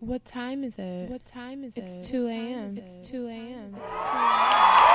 What time is it? What time is it's it? 2 a.m. It's 2 a.m. It's 2 a.m.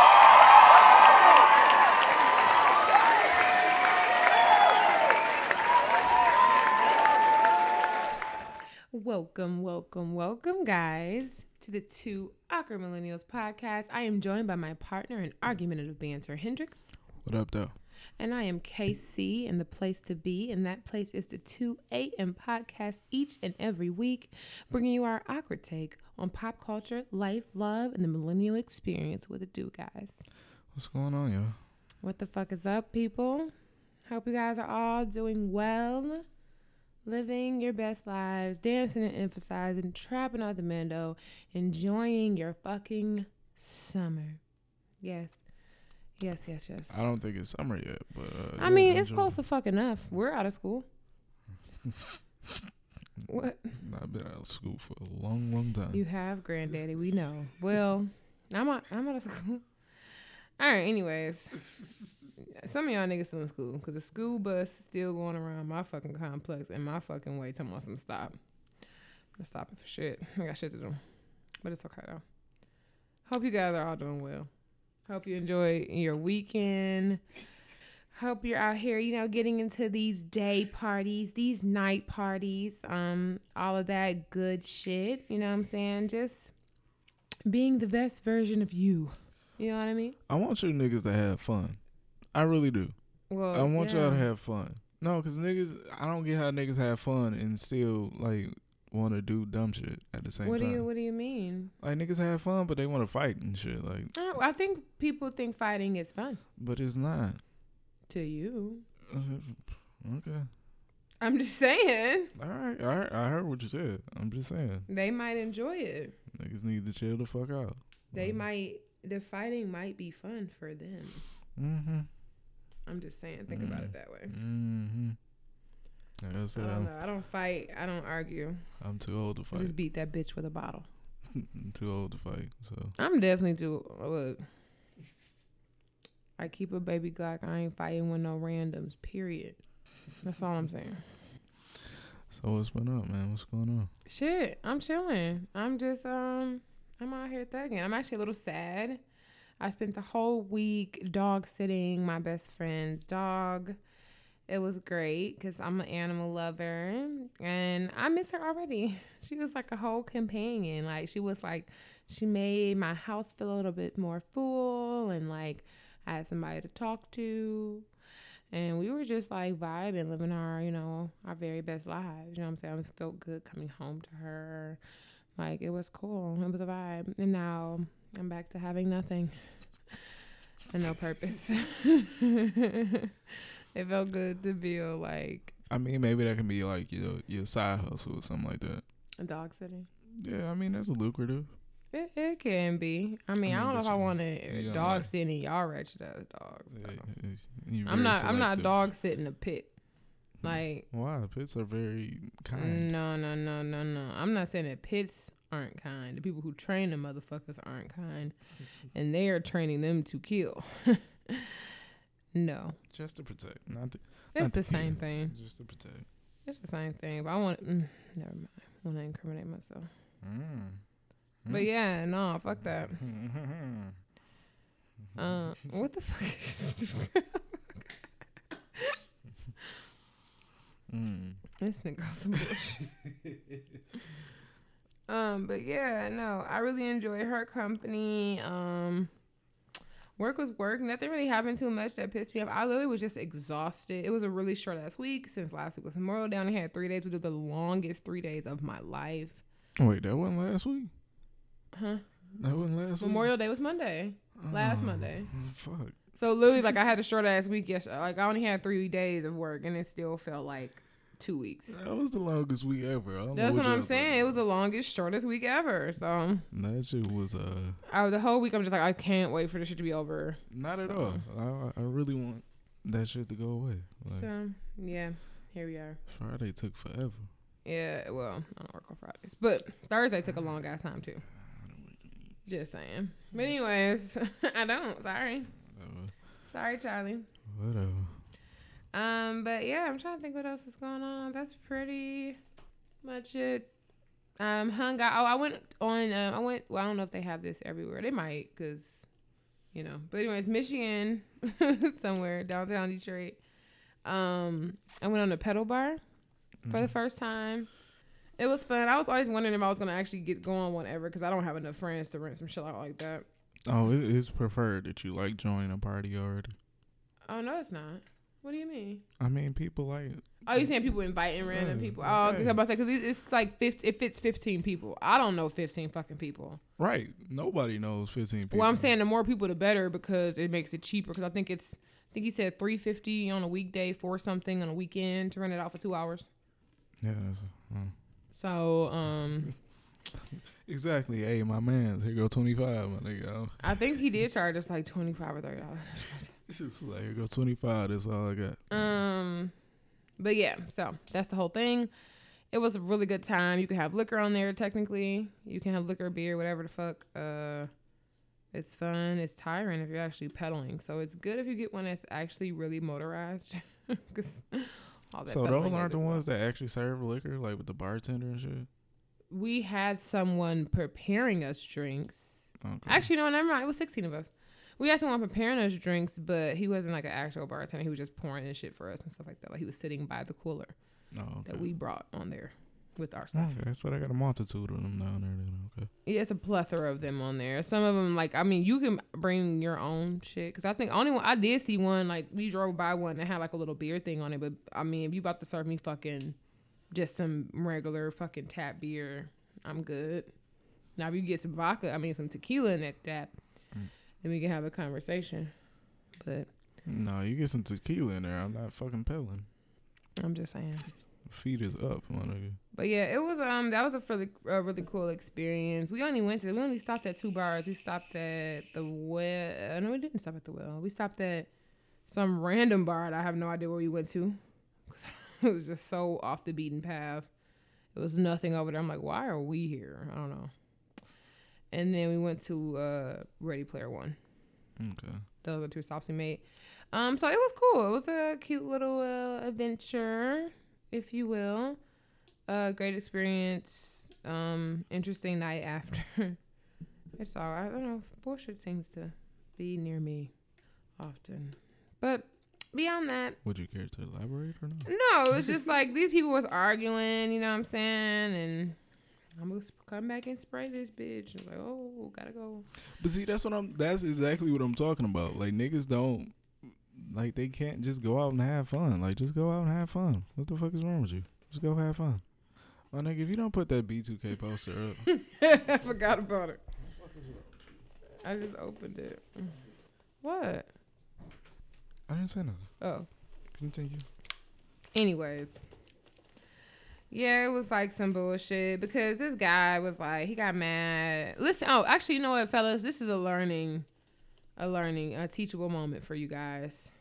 Welcome, welcome, welcome, guys, to the 2 Soccer Millennials podcast. I am joined by my partner in argumentative banter, Hendrix. What up, though? And I am KC, and the place to be, and that place is the 2 a.m. podcast each and every week, bringing you our awkward take on pop culture, life, love, and the millennial experience. With the do, guys? What's going on, y'all? What the fuck is up, people? Hope you guys are all doing well living your best lives, dancing and emphasizing, trapping out the mando, enjoying your fucking summer. Yes. Yes, yes, yes. I don't think it's summer yet, but uh, I yeah, mean, it's close to fuck enough. We're out of school. what? I've been out of school for a long, long time. You have, granddaddy. We know. Well, I'm out, I'm out of school. All right. Anyways, some of y'all niggas still in school because the school bus is still going around my fucking complex and my fucking way. Telling me some stop. I'm stopping for shit. I got shit to do, but it's okay though. Hope you guys are all doing well. Hope you enjoy your weekend. Hope you're out here, you know, getting into these day parties, these night parties, um, all of that good shit. You know what I'm saying? Just being the best version of you. You know what I mean? I want you niggas to have fun. I really do. Well, I want yeah. y'all to have fun. No, because niggas, I don't get how niggas have fun and still, like, want to do dumb shit at the same What do time. you What do you mean? like, niggas have fun, but they want to fight and shit. Like, Oh, I think people think fighting is fun but it's not. to you. Okay. I'm just saying All right. All right. I heard what you said. I'm just saying. they might enjoy it. Niggas need to chill the fuck out. They might. The fighting might be fun for them. Mm-hmm. I'm just saying. Think about it that way. Mm-hmm. I I don't I'm, know. I don't fight. I don't argue. I'm too old to I fight. just beat that bitch with a bottle. I'm too old to fight. So I'm definitely too. Look, I keep a baby Glock. I ain't fighting with no randoms. Period. That's all I'm saying. so what's been up, man? What's going on? Shit, I'm chilling. I'm just um, I'm out here thugging. I'm actually a little sad. I spent the whole week dog sitting my best friend's dog. It was great because I'm an animal lover and I miss her already. She was like a whole companion. Like she was like, she made my house feel a little bit more full and like I had somebody to talk to. And we were just like vibing, living our, you know, our very best lives. You know what I'm saying? I felt good coming home to her. Like it was cool. It was a vibe. And now I'm back to having nothing and no purpose. it felt good to feel like I mean, maybe that can be like your your side hustle or something like that. a dog sitting. Yeah, I mean that's lucrative. It, it can be. I mean, I, I don't know if I want to dog like- sitting y'all wretched ass dogs. Yeah, though. it's- you're I'm not. I'm not selective. dog sitting a pit. Like Why? Pits are very kind. no, no, no, no, no. I'm not saying that pits aren't kind. The people who train the motherfuckers aren't kind, and they are training them to kill. no, Just to protect, not to, it's not the same kill. thing. Just to protect. It's the same thing. But I want. Mm, never mind. I want to incriminate myself. Mm. But yeah, no, fuck that. Uh, what the fuck? Is mm. this nigga on some bullshit. um, but yeah, no, I really enjoy her company. Um, work was work. Nothing really happened too much that pissed me off. I literally was just exhausted. It was a really short last week. Since last week was Memorial Day, I had three days. We did the longest three days of my life. Wait, that wasn't last week. Huh? That wasn't last week. Memorial Day was Monday. week. last Oh, Monday. Fuck. So literally, like I had a short ass week yesterday. Like I only had three days of work, and it still felt like two weeks. That was the longest week ever. I don't know That's what y'all I'm saying. talking It was the longest, shortest week ever. So. That shit was uh I, the whole week, I'm just like, I can't wait for this shit to be over. not at all. I, I really want that shit to go away. Like So yeah, here we are. Friday took forever. Yeah, well, I don't work on Fridays, but Thursday took a long ass time too. Just saying. But anyways, I don't. Sorry. Whatever. Sorry, Charlie. Whatever. Um, but yeah, I'm trying to think what else is going on. That's pretty much it. Um, hung out. Oh, I went on. Um, I went. Well, I don't know if they have this everywhere. They might, cause you know. But anyways, Michigan, somewhere downtown Detroit. Um, I went on a pedal bar for the first time. It was fun. I was always wondering if I was gonna actually get go on one ever, cause I don't have enough friends to rent some shit out like that. Oh, it is preferred that you like join a party already. Oh no, it's not. What do you mean? I mean, people like Oh, you saying people inviting random Yeah, people? Oh, because. I'm about to say because it's like 50, it fits fifteen people. I don't know fifteen fucking people. right. Nobody knows fifteen people. Well, I'm saying the more people, the better because it makes it cheaper. Because I think it's, I think he said three fifty on a weekday for something on a weekend to rent it out for two hours. Yeah. Uh, So, um, exactly. Hey, my man's here go twenty five. My nigga. I think he did charge us like twenty five or thirty dollars. This is like here go twenty five. That's all I got. Um, but yeah, so that's the whole thing. It was a really good time. You can have liquor on there. Technically, you can have liquor, beer, whatever the fuck. Uh, it's fun. It's tiring if you're actually pedaling. So it's good if you get one that's actually really motorized. Cause all that So those aren't the ones that actually serve liquor, like with the bartender and shit. We had someone preparing us drinks. Okay. Actually, no, never mind. It was sixteen of us. We had someone preparing us drinks, but he wasn't like an actual bartender. He was just pouring in shit for us and stuff like that. Like he was sitting by the cooler. oh, okay. that we brought on there with our stuff. Okay, so they got a multitude of them down there. Then okay. Yeah, it's a plethora of them on there. Some of them, like, I mean, you can bring your own shit. Cause I think only one I did see one, like, we drove by one that had like a little beer thing on it. But I mean, if you about to serve me fucking just some regular fucking tap beer, I'm good. Now, if you get some vodka, I mean, some tequila in that tap, then we can have a conversation. But No, you get some tequila in there. I'm not fucking peddling. I'm just saying. Feet is up, my nigga. But yeah, it was um that was a really a really cool experience. We only went to we only stopped at two bars. We stopped at the well. No, we didn't stop at the well. We stopped at some random bar that I have no idea where we went to. 'Cause it was just so off the beaten path. It was nothing over there. I'm like, why are we here? I don't know. And then we went to uh Ready Player One. Okay. Those are two stops we made. Um, so it was cool. It was a cute little uh, adventure, if you will. Uh, great experience. Um, interesting night after. it's all I don't know. Bullshit seems to be near me often, but beyond that, Would you care to elaborate or not? no. it was just like these people was arguing. You know what I'm saying? And I'm gonna come back and spray this bitch. It's like, oh, gotta go. But see, that's what I'm. That's exactly what I'm talking about. Like niggas don't, like they can't just go out and have fun. Like just go out and have fun. What the fuck is wrong with you? Just go have fun. My nigga, if you don't put that B2K poster up, I forgot about it. I just opened it. What? I didn't say nothing. Oh. Continue. Anyways. Yeah, it was like some bullshit because this guy was like he got mad. Listen, oh, actually, you know what, fellas, this is a learning, a learning, a teachable moment for you guys.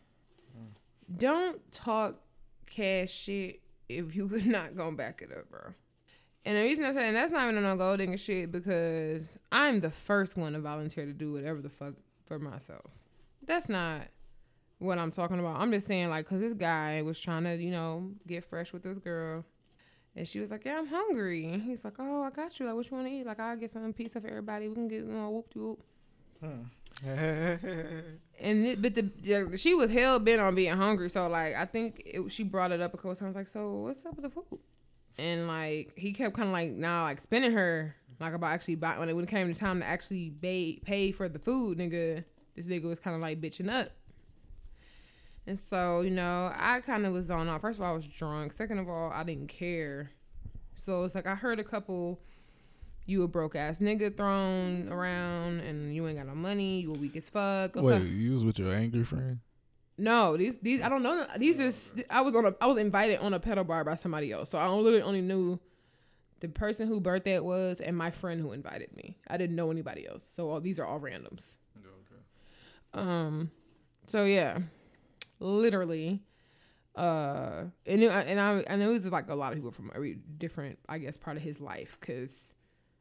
Mm. Don't talk cash shit if you could not gonna back it up, bro. And the reason I'm saying that's not even no gold digger shit because I'm the first one to volunteer to do whatever the fuck for myself. That's not what I'm talking about. I'm just saying like because this guy was trying to you know get fresh with this girl. And she was like, "Yeah, I'm hungry." And he's like, "Oh, I got you. Like, what you want to eat? Like, I'll get some pizza for everybody. We can get you know whoop de whoop." And it, but the she was hell bent on being hungry. So like, I think it, she brought it up a couple times. Like, so what's up with the food? And like, he kept kind of like now like spinning her like about actually buy when it when it came to time to actually pay pay for the food, nigga. This nigga was kind of like bitching up. And so, you know, I kind of was on off. First of all, I was drunk. Second of all, I didn't care. So it's like I heard a couple, you a broke ass nigga thrown around, and you ain't got no money. You a weak as fuck. Okay. Wait, you was with your angry friend? No, these these I don't know. These is I was on a I was invited on a pedal bar by somebody else, so I literally only knew the person who birthday it was and my friend who invited me. I didn't know anybody else, so all these are all randoms. Okay. Um, so yeah, literally, uh, and and I and it was like a lot of people from every different I guess part of his life because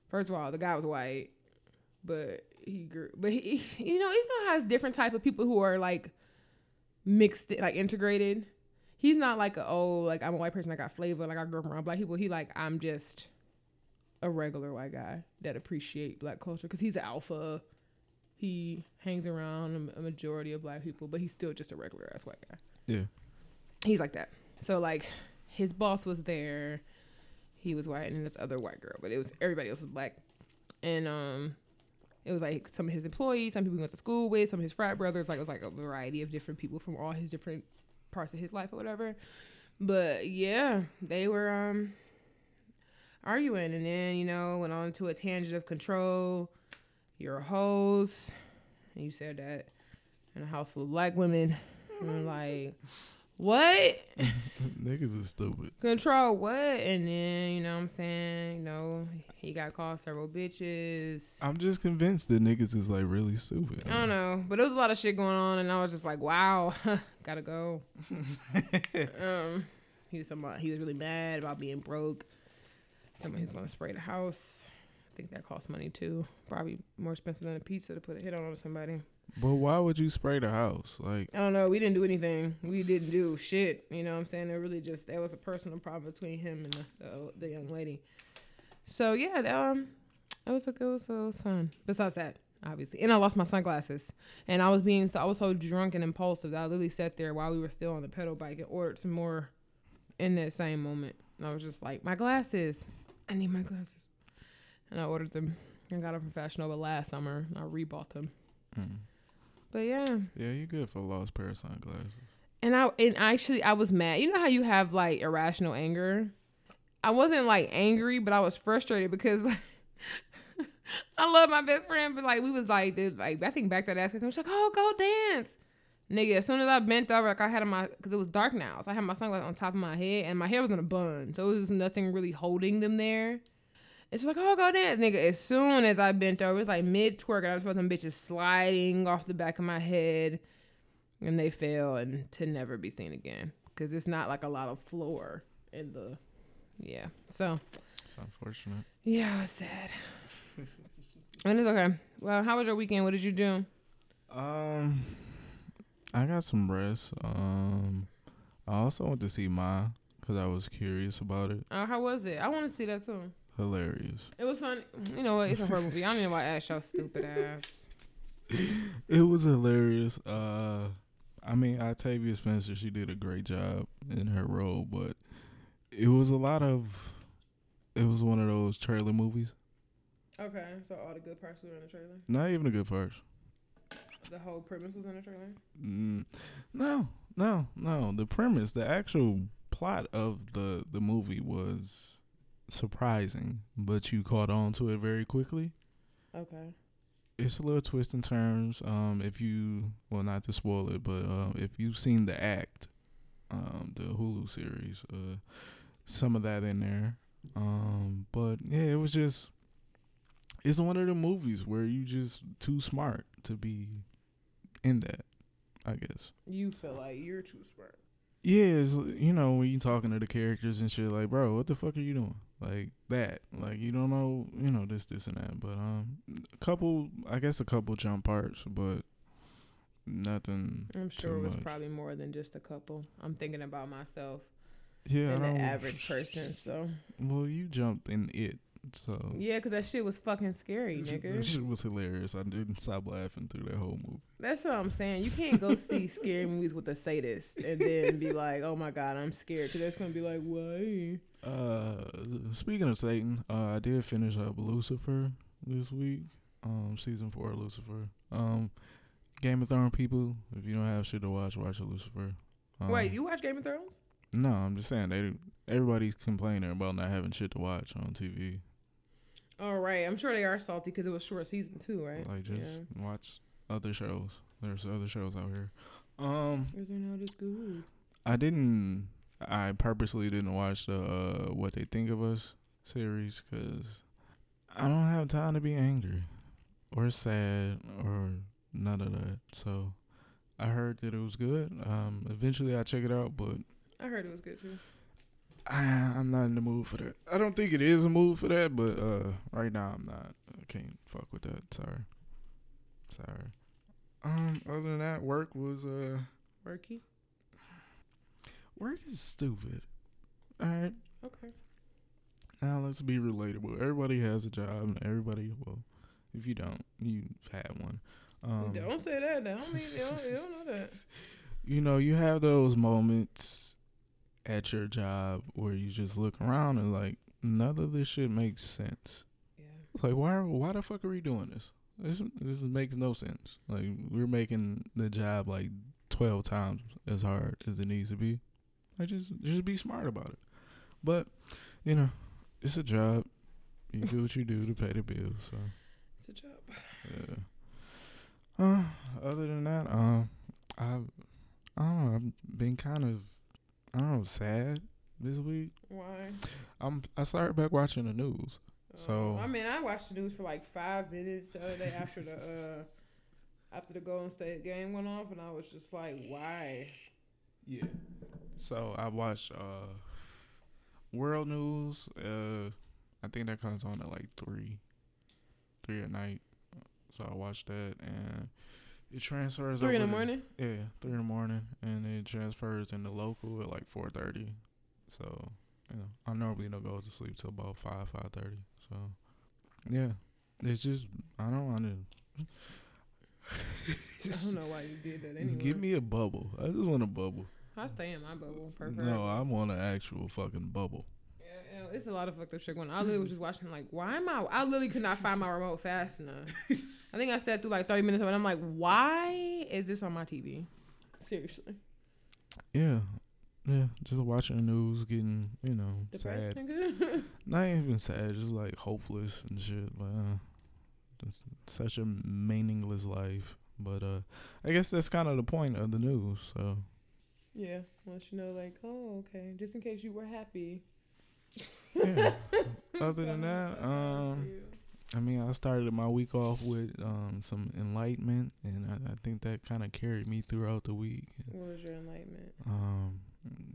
first of all the guy was white, but he grew but he you know even though has different type of people who are like mixed like integrated. He's not like a oh like I'm a white person I got flavor like I grew up around black people. He like I'm just a regular white guy that appreciate black culture because he's an alpha. He hangs around a majority of black people, but he's still just a regular ass white guy. Yeah. He's like that. So like his boss was there. He was white and this other white girl, but it was everybody else was black. And um it was like some of his employees, some people he went to school with, some of his frat brothers, like it was like a variety of different people from all his different parts of his life or whatever. But yeah, they were um arguing and then, you know, went on to a tangent of control. You're a host. And you said that in a house full of black women. And I'm like, what? Niggas is stupid. Control what? And then, you know what I'm saying? You know, he got called several bitches. I'm just convinced that niggas is like really stupid. I don't know. But there was a lot of shit going on and I was just like, wow, gotta go. um he was somebody, he was really mad about being broke. Told me he's gonna spray the house. I think that costs money too. Probably more expensive than a pizza to put a hit on somebody. But why would you spray the house? Like, I don't know. We didn't do anything. We didn't do shit. You know what I'm saying? It really just that was a personal problem between him and the the, the young lady. So yeah, that, um, it was a good. it was it was fun. Besides that, obviously, and I lost my sunglasses, and I was being so I was so drunk and impulsive that I literally sat there while we were still on the pedal bike and ordered some more. In that same moment, and I was just like, my glasses. I need my glasses, and I ordered them and got a professional. But last summer, I rebought them. mm. But yeah. yeah, you're good for a lost pair of sunglasses. And I and actually I was mad. You know how you have like irrational anger? I wasn't like angry, but I was frustrated because like I love my best friend, but like we was like, did, like I think back that ass, I was like, oh, go dance, nigga. As soon as I bent over, like I had my, because it was dark now, so I had my sunglasses on top of my head, and my hair was in a bun, so it was just nothing really holding them there. It's like, oh, go dance, nigga. As soon as I bent over, it's like mid twerk, and I was felt them bitches sliding off the back of my head, and they fell and to never be seen again, because it's not like a lot of floor in the, yeah. So It's unfortunate. yeah, I was sad. and it's okay. Well, how was your weekend? What did you do? Um, I got some rest. Um, I also went to see Ma because I was curious about it. Uh, how was it? I want to see that too. Hilarious. It was fun. You know what? It's a horror movie. I don't even want to ask your stupid ass. It was hilarious. Uh, I mean, Octavia Spencer, she did a great job in her role, but it was a lot of. It was one of those trailer movies. Okay, so all the good parts were in the trailer. Not even the good parts. The whole premise was in the trailer. Mm, no, no, no. The premise, the actual plot of the the movie was surprising, but you caught on to it very quickly. Okay. It's a little twist and turns. Um, if you well, not to spoil it, but uh, if you've seen the Act, um, the Hulu series, uh, some of that in there. Um, but yeah, it was just. It's one of the movies where you just too smart to be in that. I guess. You feel like you're too smart. Yeah, it's, you know when you talking to the characters and shit, like, bro, what the fuck are you doing? Like that, like you don't know, you know this, this, and that. But um, a couple, I guess a couple jump parts, but nothing. I'm sure it was much. probably more than just a couple. I'm thinking about myself Yeah, and the average person. So Well, you jumped in it, so yeah, because that shit was fucking scary, nigga. that shit was hilarious. I didn't stop laughing through that whole movie. That's what I'm saying. You can't go see scary movies with a sadist and then be like, "Oh my god, I'm scared," because that's gonna be like, "Why?" Uh, speaking of Satan, uh, I did finish up Lucifer this week. Um, season four of Lucifer. Um, Game of Thrones people, if you don't have shit to watch, watch Lucifer. Um, Wait, you watch Game of Thrones? No, I'm just saying they everybody's complaining about not having shit to watch on TV. All right, I'm sure they are salty because it was short season too, right? Like just watch other shows. There's other shows out here. Um, Is there not as good? I didn't. I purposely didn't watch the uh, what they think of us series because I don't have time to be angry or sad or none of that. So I heard that it was good. Um, eventually I check it out, but I heard it was good too. I, I'm not in the mood for that. I don't think it is a mood for that, but uh, right now I'm not. I can't fuck with that. Sorry. Sorry. Um, other than that, work was uh Worky. Work is stupid. All right. Okay. Now let's be relatable. Everybody has a job, and everybody. Well, if you don't, you've had one. Um, don't say that. Now. I don't mean you don't, you don't know that. you know, you have those moments at your job where you just look around and like none of this shit makes sense. Yeah. It's like why why the fuck are we doing this? This this makes no sense. Like we're making the job like twelve times as hard as it needs to be. Like just just be smart about it. But you know, it's a job. You do what you do to pay the bills. So It's a job. yeah. Uh, other than that, um, I I don't know. I've been kind of I don't know sad this week. Why? I'm I started back watching the news. So- Uh, I mean, I watched the news for like five minutes the other day after the uh after the Golden State game went off, and I was just like, why? Yeah. So I watch uh World News. Uh I think that comes on at like three. Three at night. So I watch that and it transfers Three in the to- morning. Yeah, three in the morning and it transfers into local at like four thirty. So, you know, I normally don't go to sleep till about five, five thirty. So yeah. It's just I don't want to I don't know why you did that anyway. give me a bubble. I just want a bubble. I stay in my bubble. Perfect. No, I want an actual fucking bubble. Yeah, yeah, it's a lot of fucked up shit going on. I literally was just watching, like, why am I? I literally could not find my remote fast enough. I think I sat through like 30 minutes of it. I'm like, why is this on my TV? Seriously. Yeah. Yeah. Just watching the news, getting, you know, Depressed, sad. Not even sad, just like hopeless and shit. But uh, such a meaningless life. But uh, I guess that's kind of the point of the news. So yeah. Once you know, like, oh, okay. Just in case you were happy. yeah. Other than that, um, I mean, I started my week off with um some enlightenment, and I, I think that kind of carried me throughout the week. What was your enlightenment? Um,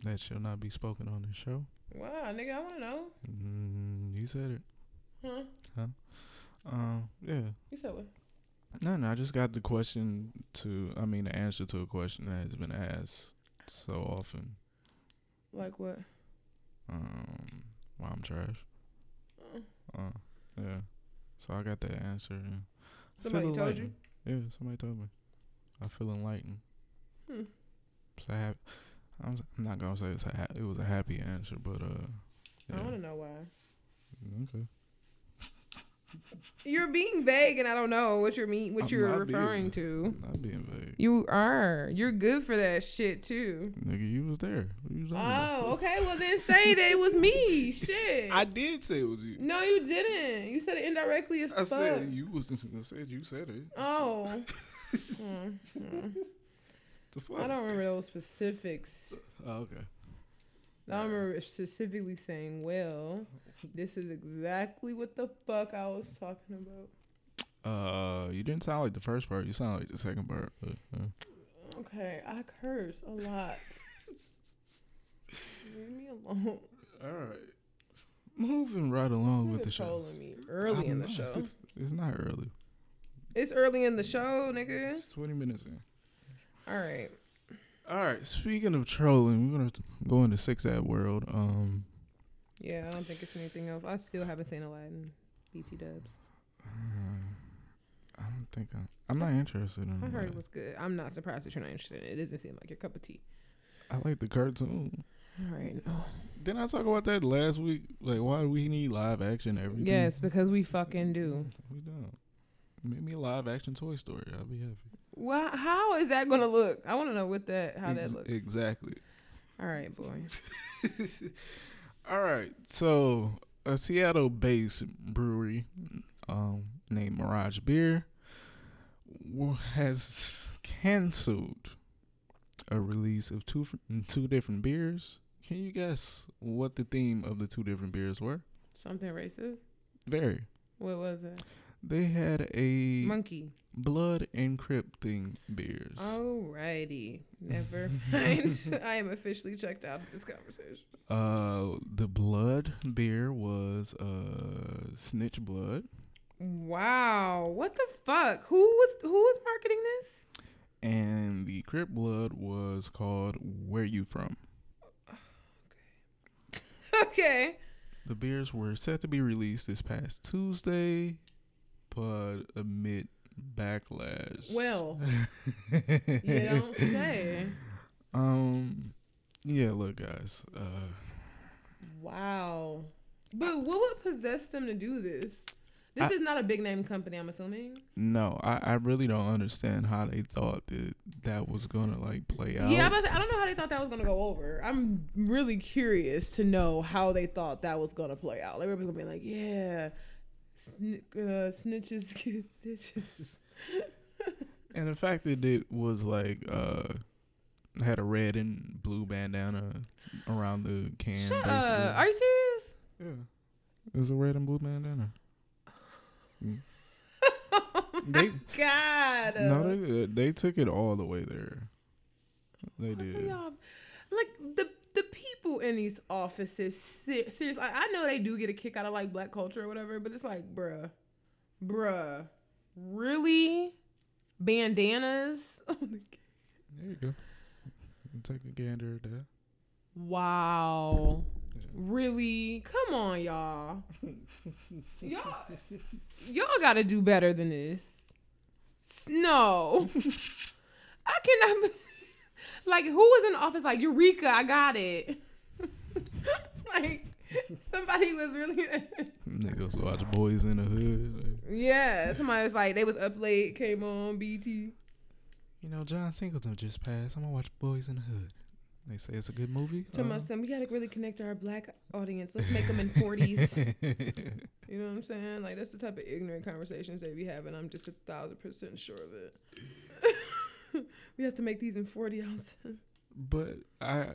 that shall not be spoken on the show. Wow, nigga, I want to know. Mm, you said it. Huh? Huh? Um, yeah. You said what? No, no, I just got the question to, I mean, the answer to a question that has been asked so often. Like what? Um, why I'm trash. Uh, Uh, yeah. So I got that answer. Somebody told you? Yeah, somebody told me. I feel enlightened. Hmm. So I have, I'm, I'm not gonna say it's a ha- it was a happy answer, but uh, I yeah. want to know why. Okay. You're being vague, and I don't know what you're mean, what I'm you're not being- referring to. Not being vague. You are. You're good for that shit too. Nigga, you was there. You about? Oh, okay. Well, then say that it was me. Shit. I did say it was you. no, you didn't. You said it indirectly as I fuck. said you was. I said you said it. Oh. Mm, mm. The fuck? I don't remember those specifics. Oh, okay. I remember specifically saying, "Well, this is exactly what the fuck I was talking about." Uh, you didn't sound like the first part. You sound like the second part. But, uh. Okay, I curse a lot. Leave me alone. All right. Moving right along with the show. trolling me early in the not. show. It's, it's not early. It's early in the show, nigga. It's 20 minutes in. All right. All right. Speaking of trolling, we're gonna go into six ad world. Um, Yeah, I don't think it's anything else. I still haven't seen Aladdin. BT Dubs. Uh, I don't think I'm. I'm not interested in. It. I heard it was good. I'm not surprised that you're not interested in it. It doesn't seem like your cup of tea. I like the cartoon. All right. No. Didn't I talk about that last week? Like, why do we need live action everything? Yes, because we fucking do. We don't. Make me a live action Toy Story. I'll be happy. Well, how is that gonna look? I want to know what that how that looks. Exactly. All right, boy. All right. So, a Seattle-based brewery um, named Mirage Beer has canceled a release of two two different beers. Can you guess what the theme of the two different beers were? Something racist. Very. What was it? They had a Monkey. Blood encrypting beers. Alrighty. Never mind. I am officially checked out of this conversation. Uh, the blood beer was uh snitch blood. Wow. What the fuck? Who was who was marketing this? and the Crip Blood was called Where You From. Okay. okay. The beers were set to be released this past Tuesday, but amid backlash. Well, you don't say. Um, yeah. Look, guys. Uh, Wow. But what would possess them to do this? This I- is not a big name company, I'm assuming. no, I, I really don't understand how they thought that that was gonna like play out. Yeah, I, was about to say, I don't know how they thought that was gonna go over. I'm really curious to know how they thought that was gonna play out. Like everybody's gonna be like, "Yeah, sn- uh, snitches get stitches." And the fact that it was like uh had a red and blue bandana around the can. Shut up! Are you serious? yeah, it was a red and blue bandana. oh my They- god! no, they they took it all the way there. They did. like the people in these offices. ser- Seriously, I, know they do get a kick out of like black culture or whatever, but it's like, bruh, bruh, really, bandanas. Oh there you go. Take a gander at that. wow, really? Come on, y'all. y'all, y'all got to do better than this. No, I cannot. be- Like, who was in the office? Like, Eureka, I got it. like, somebody was really. There. Niggas watch Boyz n the Hood. like, yeah, somebody was like, they was up late, came on BET. you know, John Singleton just passed. I'm gonna watch Boyz n the Hood. They say it's a good movie. Tell my Uh, son, we gotta really connect to our black audience. Let's make them in forties. You know what I'm saying? Like that's the type of ignorant conversations they be having. I'm just a thousand percent sure of it. we have to make these in forty ounces. but I,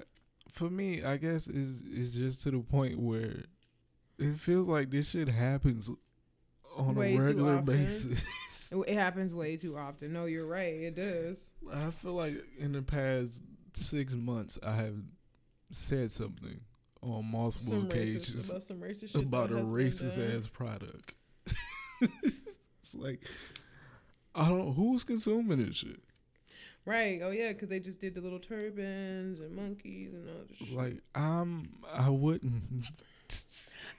for me, I guess is is just to the point where it feels like this shit happens on Way a regular basis. It, happens way too often. No, you're right. It does. I feel like in the past six months, I have said something on multiple Some racist occasions about some racist about a that has been racist done. ass product. it's like I don't who's consuming this shit. Right. Oh yeah, because they just did the little turbans and monkeys and all this shit. Like I'm I wouldn't.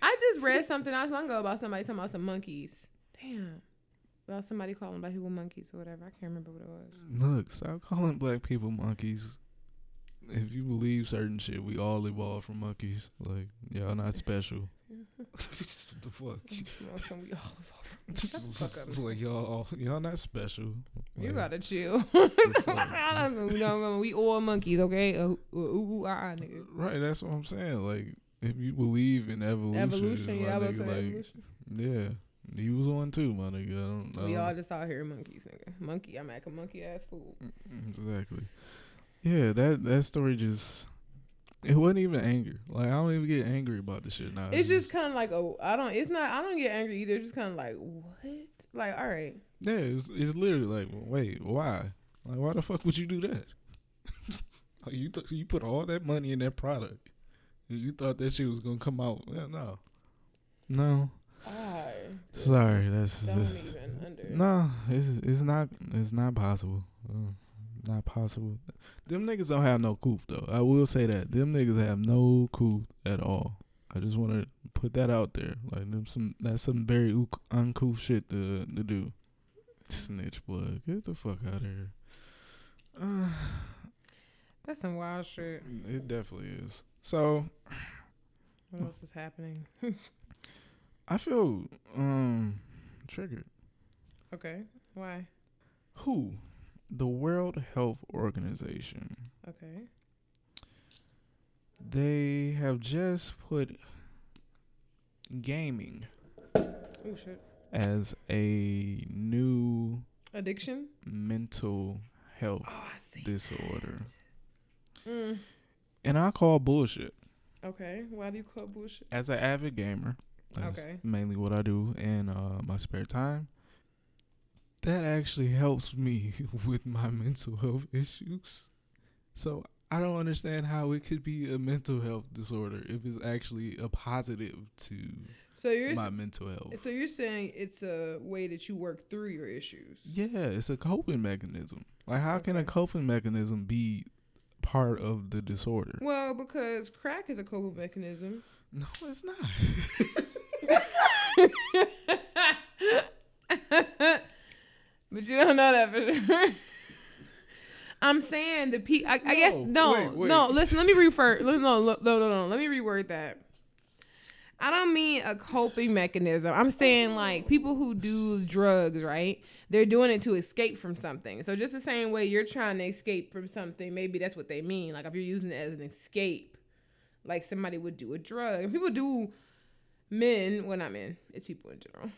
I just read something not so long ago about somebody talking about some monkeys. Damn. About somebody calling black people monkeys or whatever. I can't remember what it was. Look, stop calling black people monkeys. If you believe certain shit, we all evolved from monkeys. Like y'all not special. the fuck? You know, some we all evolved from- it's, the fuck it's like y'all y'all not special. You gotta chill. fuck? you know, we all monkeys, okay? Uh, ooh, ooh, ooh, ah, nigga. Right, that's what I'm saying. Like, if you believe in evolution, Evolution, yeah, I was nigga, like, evolution. yeah, he was one too, my nigga. I don't, I We don't- all just out here monkeys, nigga. Monkey, I'm like a monkey ass fool. exactly. Yeah, that that story just it wasn't even anger. Like I don't even get angry about the shit now. It's just kind of like, oh, I don't. It's not. I don't get angry either. It's just kind of like, what? Like, all right, yeah, it's, it's literally like, wait, why? Like, why the fuck would you do that? like, you th- you put all that money in that product, and you thought that shit was gonna come out? Yeah, no, no. I Sorry, that's don't just even under. no. It's it's not it's not possible. Uh, not possible. Them niggas don't have no coof though. I will say that them niggas have no coof at all. I just want to put that out there. Like them some that's some very uncouth shit to to do. Snitch blood. Get the fuck out of here. Uh, That's some wild shit. it definitely is. So What else is happening? I feel um triggered. Okay, why? Who? The World Health Organization. Okay. They have just put gaming Oh shit. as a new Addiction. mental health Oh, disorder. Mm. And I call bullshit. Okay. Why do you call bullshit? As an avid gamer, that's Okay. mainly what I do in uh, my spare time. That actually helps me with my mental health issues. So I don't understand how it could be a mental health disorder if it's actually a positive to So you're my mental health. so you're saying it's a way that you work through your issues. Yeah, it's a coping mechanism. Like, how can a coping mechanism be part of the disorder? Well, because crack is a coping mechanism. No, it's not. but you don't know that for sure. I'm saying the pe. I, I guess No, no, wait, wait. no. Listen, let me refer. No, no, no, no, no. Let me reword that. I don't mean a coping mechanism. I'm saying like people who do drugs, right? They're doing it to escape from something. So just the same way you're trying to escape from something, maybe that's what they mean. Like if you're using it as an escape, like somebody would do a drug. And people do men, well not men, it's people in general,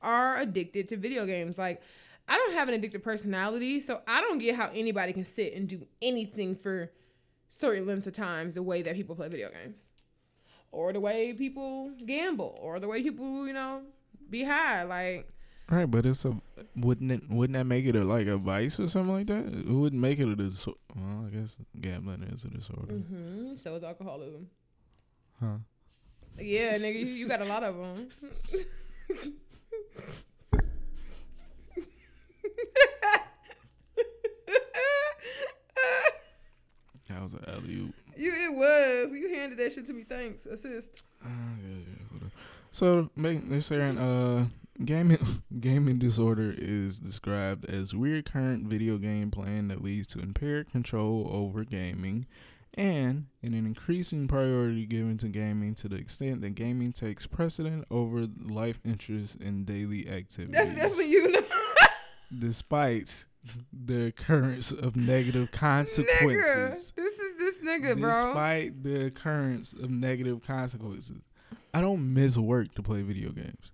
are addicted to video games. Like I don't have an addictive personality, so I don't get how anybody can sit and do anything for certain lengths of times the way that people play video games. Or the way people gamble, or the way people, you know, be high. Like Right, but it's a wouldn't it wouldn't that make it a like a vice or something like that? It wouldn't make it a disorder. Well, I guess gambling is a disorder, hmm so is alcoholism. huh? Yeah, nigga, you, you got a lot of them. That was an alley oop. you it was. You handed that shit to me. Thanks. Assist. Ah, yeah, yeah. So they're saying uh gaming gaming disorder is described as recurrent video game playing that leads to impaired control over gaming and an increasing priority given to gaming to the extent that gaming takes precedent over life interests and daily activities. That's definitely you know. Despite the occurrence of negative nigga. consequences. This is this nigga, bro. Despite the occurrence of negative consequences. I don't miss work to play video games.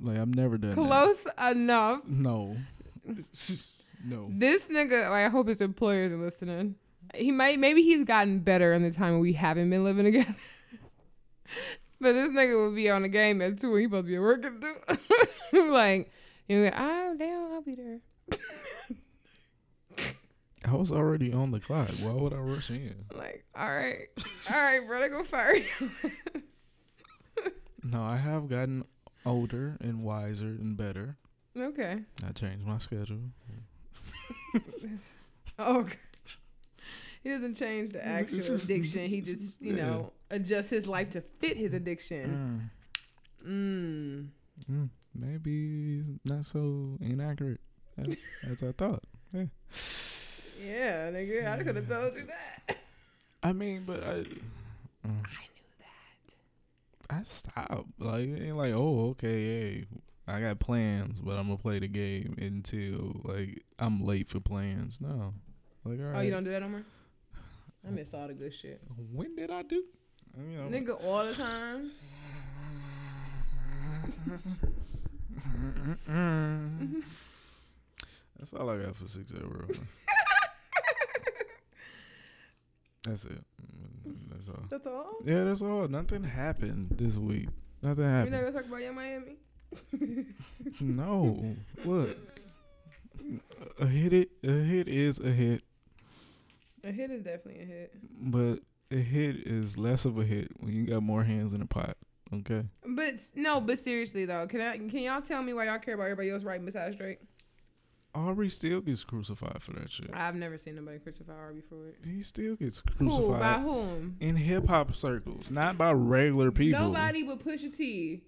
Like I've never done that. Close enough. No. no. This nigga, like, I hope his employers are listening. He might, maybe he's gotten better in the time we haven't been living together. but this nigga will be on the game at two and he supposed to be working. work at two. like, you like, oh, damn, I'll be there. I was already on the clock. Why would I rush in? Like, all right, all right, brother, go fire. No, I have gotten older and wiser and better. okay. I changed my schedule. Oh, okay. He doesn't change the actual addiction. He just, you know, adjusts his life to fit his addiction. Mm. Mm, maybe not so inaccurate as, as I thought. Yeah, nigga, I could have told you that. I mean, but I, mm. I knew that. I stopped. Like, it ain't like, oh, okay, hey, I got plans, but I'm gonna play the game until like I'm late for plans. No, like, all right. Oh, you don't do that no more? I miss all the good shit. When did I do? You know, Nigga, all the time. That's all I got for six six zero. That's it. Mm, That's all. That's all? Yeah, that's all. Nothing happened this week. Nothing happened. You're not gonna talk about your Miami? No, look, a hit it. A hit is a hit, A hit is definitely a hit. but a hit is less of a hit when you got more hands in the pot. Okay. But no, but seriously though, can I can y'all tell me why y'all care about everybody else writing besides Drake? Aubrey still gets crucified for that shit. I've never seen nobody crucify Aubrey for it. He still gets Who? By whom? in hip hop circles, not by regular people. Nobody but Pusha T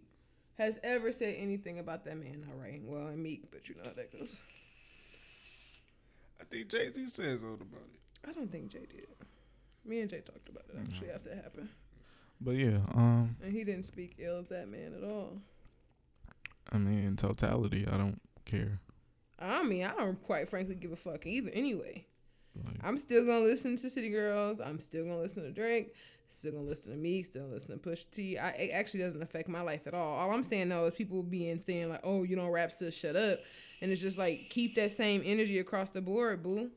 has ever said anything about that man not writing well and Meek, but you know how that goes. I think Jay Z says something about it. I don't think Jay did. Me and Jay talked about it actually after it happened. But yeah, um, And he didn't speak ill of that man at all. I mean, in totality, I don't care. I mean, I don't quite frankly give a fuck either anyway. Like, I'm still gonna listen to City Girls. I'm still gonna listen to Drake. Still gonna listen to me. Still gonna listen to Pusha T. I, it actually doesn't affect my life at all. All I'm saying though is people being saying like, "Oh, you don't rap, sis, shut up," and it's just like keep that same energy across the board, boo.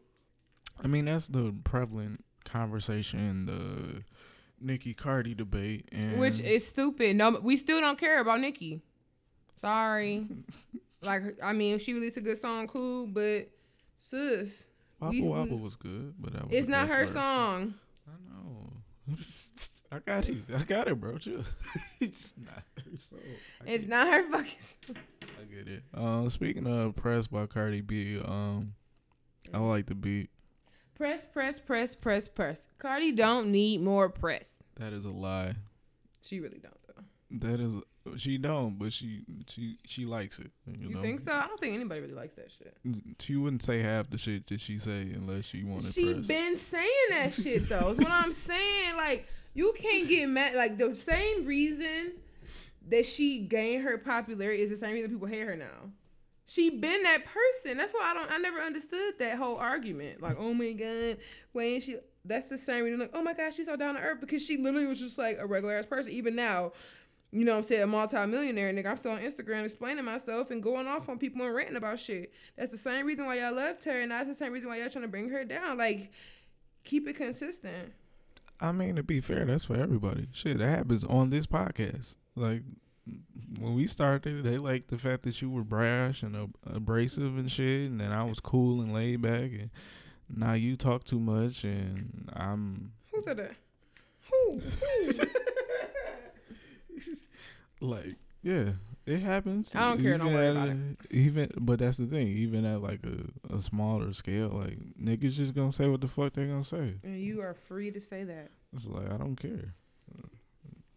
I mean, that's the prevalent conversation the Nicki Cardi debate, and Which is stupid. No, we still don't care about Nicki. Sorry. like, I mean, she released a good song, cool, but sis, Wobble we- Wobble was good, but that was it's not her song. I know. I got it. I got it, bro. Chill. it's not her song. I It's not her fucking. Song. I get it. Uh, speaking of press by Cardi B, um, I like the beat. Press, press, press, press, press. Cardi don't need more press. That is a lie. She really don't though. That is she don't, but she she she likes it. You, You know? think so? I don't think anybody really likes that shit. She wouldn't say half the shit that she say unless she wanted She press. been saying that shit though. Is what I'm saying. Like you can't get mad. Like the same reason that she gained her popularity is the same reason people hate her now. She been that person. That's why I don't. I never understood that whole argument. Like, oh my god, when she. That's the same reason. Like, oh my god, she's so down to earth because she literally was just like a regular ass person. Even now, you know I'm saying, a multi-millionaire nigga. I'm still on Instagram explaining myself and going off on people and ranting about shit. That's the same reason why y'all loved her, and that's the same reason why y'all trying to bring her down. Like, keep it consistent. I mean, to be fair, that's for everybody. Shit, that happens on this podcast. Like when we started, they liked the fact that you were brash and ab- abrasive and shit, and then I was cool and laid back, and now you talk too much, and I'm Who said that? Who? Who? like, yeah, it happens. I don't care, don't worry about a- Even, but that's the thing. Even at like a, a smaller scale, like niggas just gonna say what the fuck they gonna say. and you are free to say that. It's like I don't care.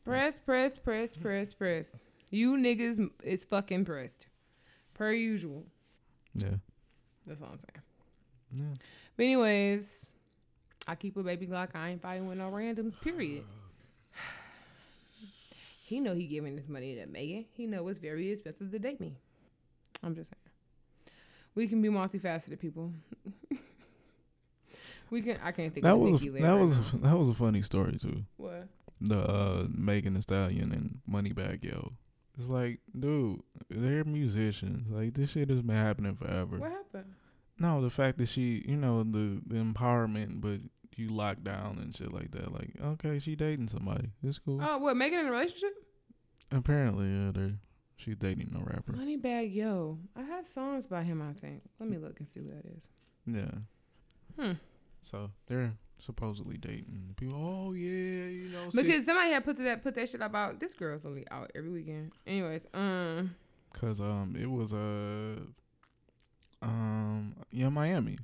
Press, press, press, press, press. You niggas is fucking pressed. Per usual. Yeah, That's all I'm saying. yeah. But anyways, I keep a baby Glock. I ain't fighting with no randoms, period. he know he giving this money to Megan. He know it's very expensive to date me. I'm just saying. We can be multifaceted people. we can I can't think That of was Nikki a, that right was now. that was a funny story too. what? The uh, Megan Thee Stallion and Moneybagg Yo. It's like, dude, they're musicians. Like this shit has been happening forever. What happened? No, the fact that she, you know, the the empowerment, but you locked down and shit like that. Like, okay, she dating somebody. It's cool. Oh, what, Megan in a relationship? Apparently, yeah, they're she's dating no rapper. Moneybagg Yo. I have songs by him, I think. Let me look and see who that is. Yeah. Hmm. So they're supposedly dating. People, oh yeah, you know, see- Because somebody had put that put that shit about this girl's only out every weekend. Anyways, um Cause um it was uh um yeah Miami.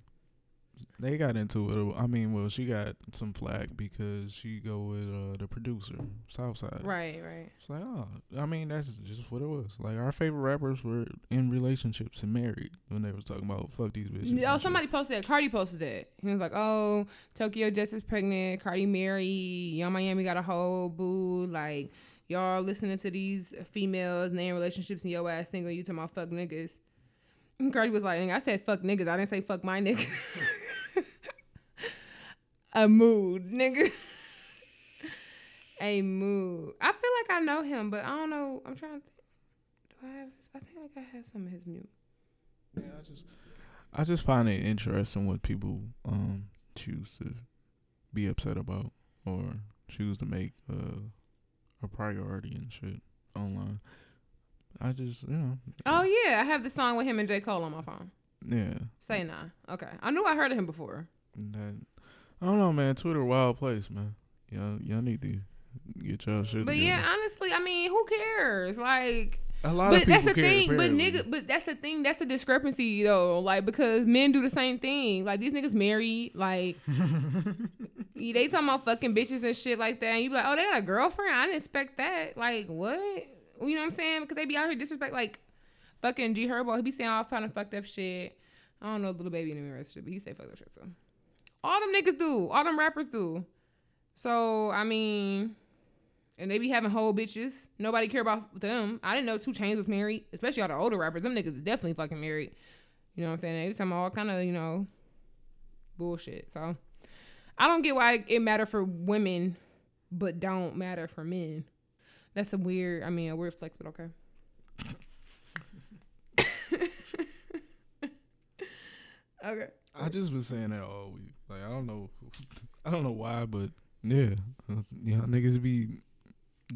They got into it. I mean, well, she got some flack because she go with uh, the producer, Southside. right, right. It's like, oh, I mean, that's just what it was. Like our favorite rappers were in relationships and married when they was talking about fuck these bitches. Oh, shit. somebody posted that. Cardi posted that. He was like, "Oh, Tokyo Jetz is pregnant. Cardi married. Young Miami got a whole boo. Like y'all listening to these females and they in relationships and your ass single. You talking about fuck niggas." And Cardi was like, "I said fuck niggas. I didn't say fuck my nigga." a mood, nigga. a mood. I feel like I know him, but I don't know. I'm trying to think. Do I have? His, I think like I have some of his music. Yeah, I just, I just find it interesting what people um choose to be upset about or choose to make uh, a priority and shit online. I just, you know, Oh yeah, I have the song with him and J Cole on my phone. yeah. Say nah. Okay, I knew I heard of him before. That I don't know, man. Twitter wild place, man. Y'all, y'all need to get y'all shit. But together. yeah, honestly, I mean, who cares? Like, a lot but of people that's the care, thing. But nigga, but that's the thing. That's the discrepancy though. Like because men do the same thing. Like these niggas married. Like they talking about fucking bitches and shit like that. And you be like, oh, they got a girlfriend. I didn't expect that. Like what? You know what I'm saying? Because they be out here disrespect like fucking G Herbo. He be saying all kind of fucked up shit. I don't know, little baby in the relationship, but he say fucked up shit. So all them niggas do. All them rappers do. So I mean. And they be having whole bitches. Nobody care about them. I didn't know 2 Chainz was married, especially all the older rappers. Them niggas is definitely fucking married. You know what I'm saying? They talking all kind of, you know, bullshit. So I don't get why it matter for women, but don't matter for men. That's a weird. I mean, a weird flex, but okay. okay. I just been saying that all week. Like I don't know, I don't know why, but yeah, uh, y'all niggas be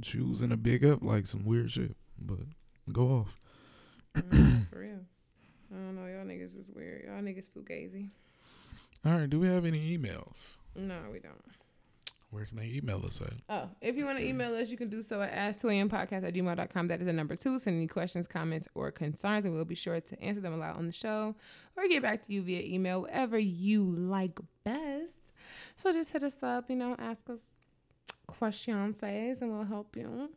choosing to big up like some weird shit. But go off. Mm, for real. I don't know. Y'all niggas is weird. Y'all niggas fugazi. All right. Do we have any emails? No, we don't. Where can they email us at? Oh, if you want to email us, you can do so at ask2ampodcast at gmail.com. That is the number two. Send any questions, comments, or concerns, and we'll be sure to answer them aloud on the show or get back to you via email, whatever you like best. So just hit us up, you know, ask us questions, and we'll help you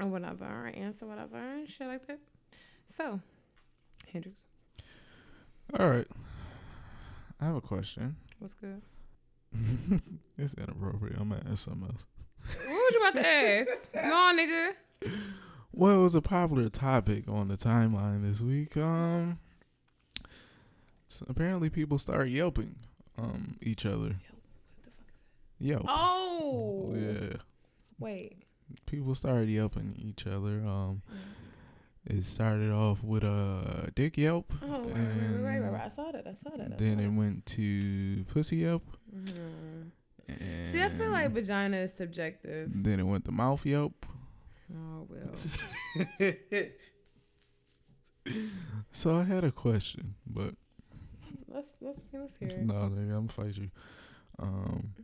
or whatever, or answer whatever, and shit like that. So, Hendrix, All right. I have a question. what's good? it's inappropriate. I'm gonna ask something else. What was you about to ask? no, nigga. Well, it was a popular topic on the timeline this week. Um, so apparently people start yelping um each other. Yelp. Oh. Yeah. Wait. People started yelping each other. Um, it started off with a dick yelp. Oh, right, right, and right, right. I saw that. I saw that. I Then saw it that. went to pussy yelp. Mhm. See, I feel like vagina is subjective. Then it went to mouth yelp. Oh well. So I had a question, but Let's let's let's hear it. no, nigga, I'm gonna fight you. Um,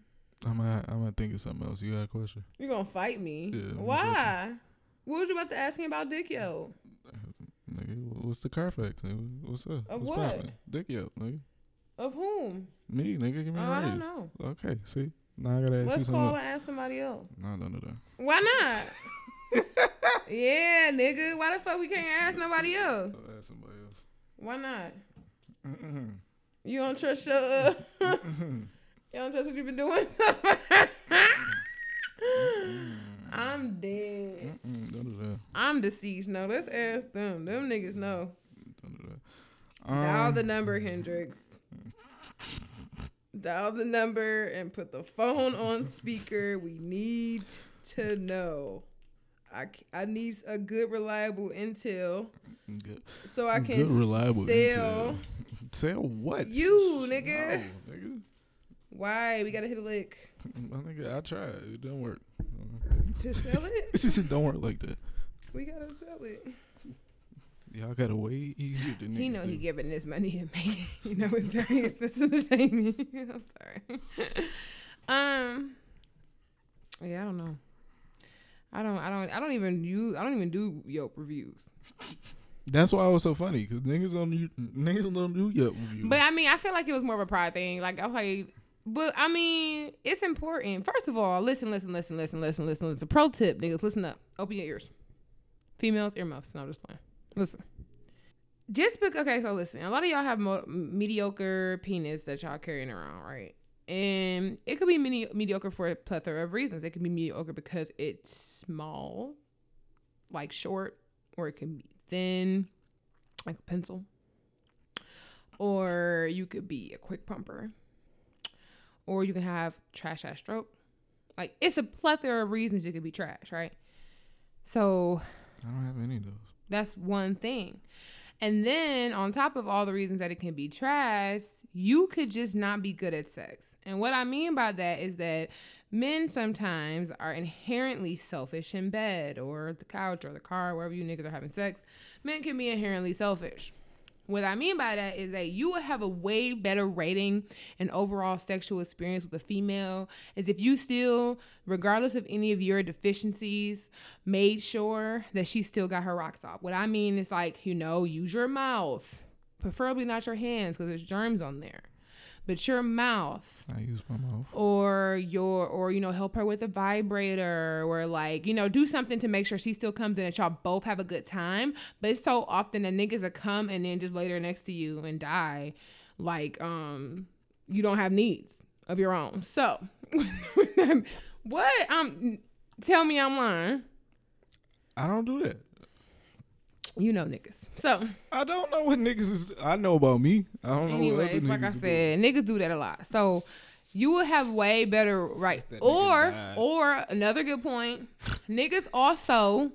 I'm gonna I'm gonna think of something else. You got a question? You gonna fight me? Yeah, Why? What was you about to ask me about dick yo? Nigga, what's the Carfax? Nigga? What's up? Of what's what? poppin'? Dick yelp, nigga. Of whom? Me, nigga, give me a a I raise. don't know. Okay, see, now I gotta ask you Let's something. call and ask somebody else. No, no, no, no. Why not? yeah, nigga. Why the fuck we can't ask nobody else? I'll ask somebody else. Why not? Mm-mm. You don't trust your uh, you don't trust what you've been doing? I'm dead. Mm-mm, don't do that. I'm deceased. No, let's ask them. Them niggas know. That. Dial Um, the number, Hendrix. Dial the number and put the phone on speaker. We need to know. I, I need a good, reliable intel good, so I can good, reliable sell intel. Sell what? you, nigga. No, nigga. Why? We gotta hit a lick My nigga, I tried. It don't work. to sell it. It just don't work like that. We gotta sell it. Y'all got to way easier than He know do. he giving this money to make it. You know it's very expensive to pay me. I'm sorry. um. Yeah, I don't know. I don't. I don't. I don't even use. I don't even do Yelp reviews. That's why it was so funny because niggas don't niggas don't do Yelp reviews. But I mean, I feel like it was more of a pride thing. Like I was like, but I mean, it's important. First of all, listen, listen, listen, listen, listen, listen, listen. Pro tip, niggas, listen up. Open your ears. Females, earmuffs. No, I'm just playing. Listen. Just because, okay, so listen. A lot of y'all have mo- mediocre penis that y'all carrying around, right? And it could be medi- mediocre for a plethora of reasons. It could be mediocre because it's small, like short, or it can be thin, like a pencil or you could be a quick pumper, or you can have trash ass stroke. Like it's a plethora of reasons it could be trash, right? So I don't have any of those. that's one thing. And then on top of all the reasons that it can be trash, you could just not be good at sex. And what I mean by that is that men sometimes are inherently selfish in bed or the couch or the car, wherever you niggas are having sex. Men can be inherently selfish. What I mean by that is that you will have a way better rating and overall sexual experience with a female is if you still, regardless of any of your deficiencies, made sure that she still got her rocks off. What I mean is like, you know, use your mouth, preferably not your hands because there's germs on there, but your mouth I use my mouth. or your or you know help her with a vibrator or like you know do something to make sure she still comes in and y'all both have a good time but it's so often that niggas will come and then just lay there next to you and die like um you don't have needs of your own so what um tell me i'm lying I don't do that. You know niggas. So I don't know what niggas is. I know about me. I don't know what anyways other like i niggas do. said niggas do that a lot. So you will have way better right. or or another good point niggas also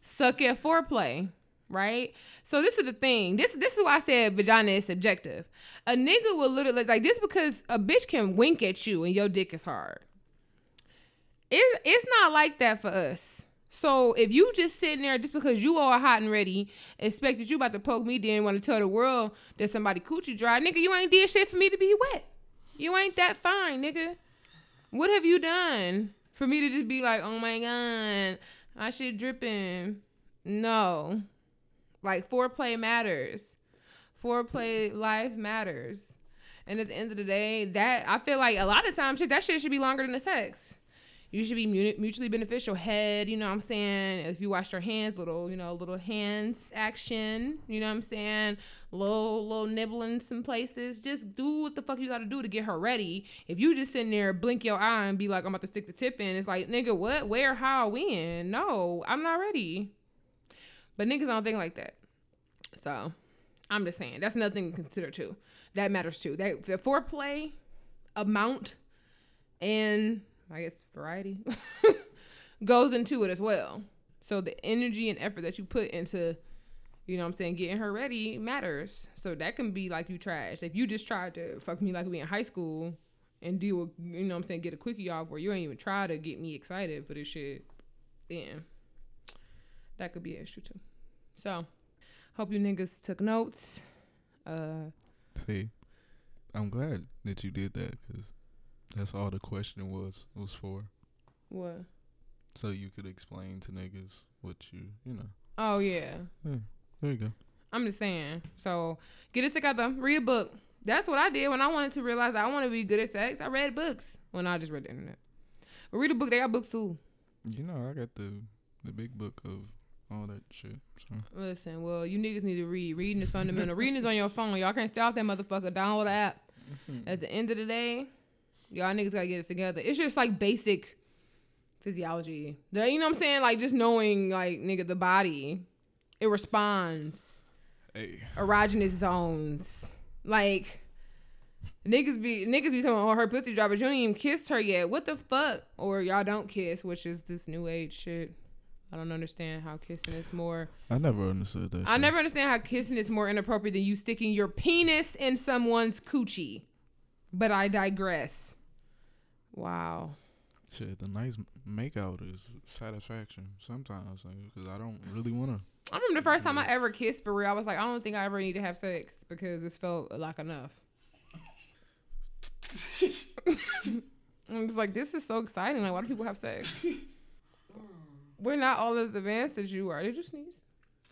suck at foreplay right? So this is the thing. This this is why i said vagina is subjective. A nigga will literally like just because a bitch can wink at you and your dick is hard. It, it's not like that for us so if you just sitting there just because you all hot and ready, expect that you about to poke me, then want to tell the world that somebody coochie dry, nigga, you ain't did shit for me to be wet. You ain't that fine, nigga. What have you done for me to just be like, oh my god, I shit dripping? No, like foreplay matters. Foreplay life matters. And at the end of the day, that I feel like a lot of times shit that shit should be longer than the sex. You should be mutually beneficial. Head, you know what I'm saying? If you wash your hands, little, you know, little hands action. You know what I'm saying? Little, little nibbling some places. Just do what the fuck you got to do to get her ready. If you just sitting there, blink your eye and be like, I'm about to stick the tip in, it's like, nigga, what, where, how, when? No, I'm not ready. But niggas don't think like that. So I'm just saying that's another thing to consider too. That matters too. That the foreplay amount and I guess variety goes into it as well. So the energy and effort that you put into, you know I'm saying, getting her ready matters. So that can be like you trash. If you just tried to fuck me like we in high school and do a, you know I'm saying, get a quickie off where you ain't even try to get me excited for this shit, then that could be an issue too. So hope you niggas took notes. Uh See, I'm glad that you did that because that's all the question was was for. what? So you could explain to niggas what you, you know. Oh yeah. There you go. I'm just saying. So get it together. Read a book. That's what I did when I wanted to realize I want to be good at sex. I read books. Well, no, I just read the internet. But read a book. They got books too. You know, I got the the big book of all that shit. So Listen, well, you niggas need to read. Reading is fundamental. Reading is on your phone. Y'all can't stay off that motherfucker. Download the app. At the end of the day, y'all niggas gotta get it together. It's just like basic physiology. The- you know what I'm saying? Like just knowing, like nigga, the body, it responds. hey, erogenous zones. Like niggas be niggas be talking about oh, her pussy drop, but you don't even kissed her yet. What the fuck? Or y'all don't kiss, which is this new age shit. I don't understand how kissing is more. I never understood that. I shit. never understand how kissing is more inappropriate than you sticking your penis in someone's coochie. But I digress. Wow. Shit, the nice makeout is satisfaction sometimes because I don't really want to. I remember the first time I ever kissed for real. I was like, I don't think I ever need to have sex because this felt like enough. I'm just like, this is so exciting. Like, why do people have sex? We're not all as advanced as you are. Did you sneeze?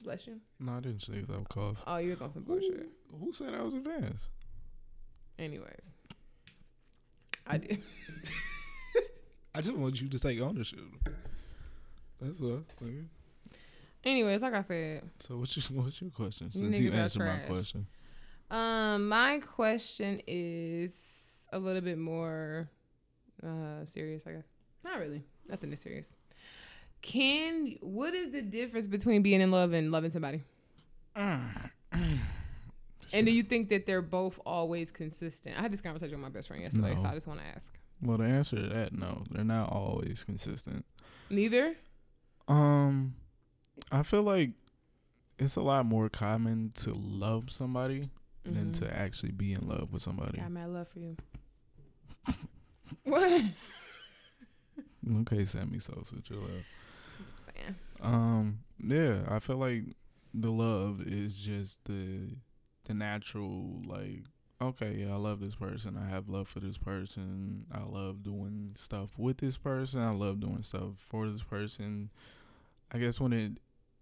Bless you. No, I didn't sneeze. that. I cough. Oh, you was on some bullshit. Who said I was advanced? Anyways, I did. I just want you to take ownership. That's all. nigga. Anyways, like I said, So what's your what's your question? Since you answered my question, um, my question is a little bit more uh serious. I guess not really. Nothing is serious. Can what is the difference between being in love and loving somebody? And do you think that they're both always consistent? I had this conversation with my best friend yesterday, so I just want to ask. well, the answer to that, no, they're not always consistent. Neither. Um, I feel like it's a lot more common to love somebody than Mhm. to actually be in love with somebody. Got mad love for you. what? Okay, Sammy Sosa, chill out. Just saying. Um, yeah, I feel like the love is just the the natural like okay, yeah, I love this person. I have love for this person. I love doing stuff with this person. I love doing stuff for this person. I guess when it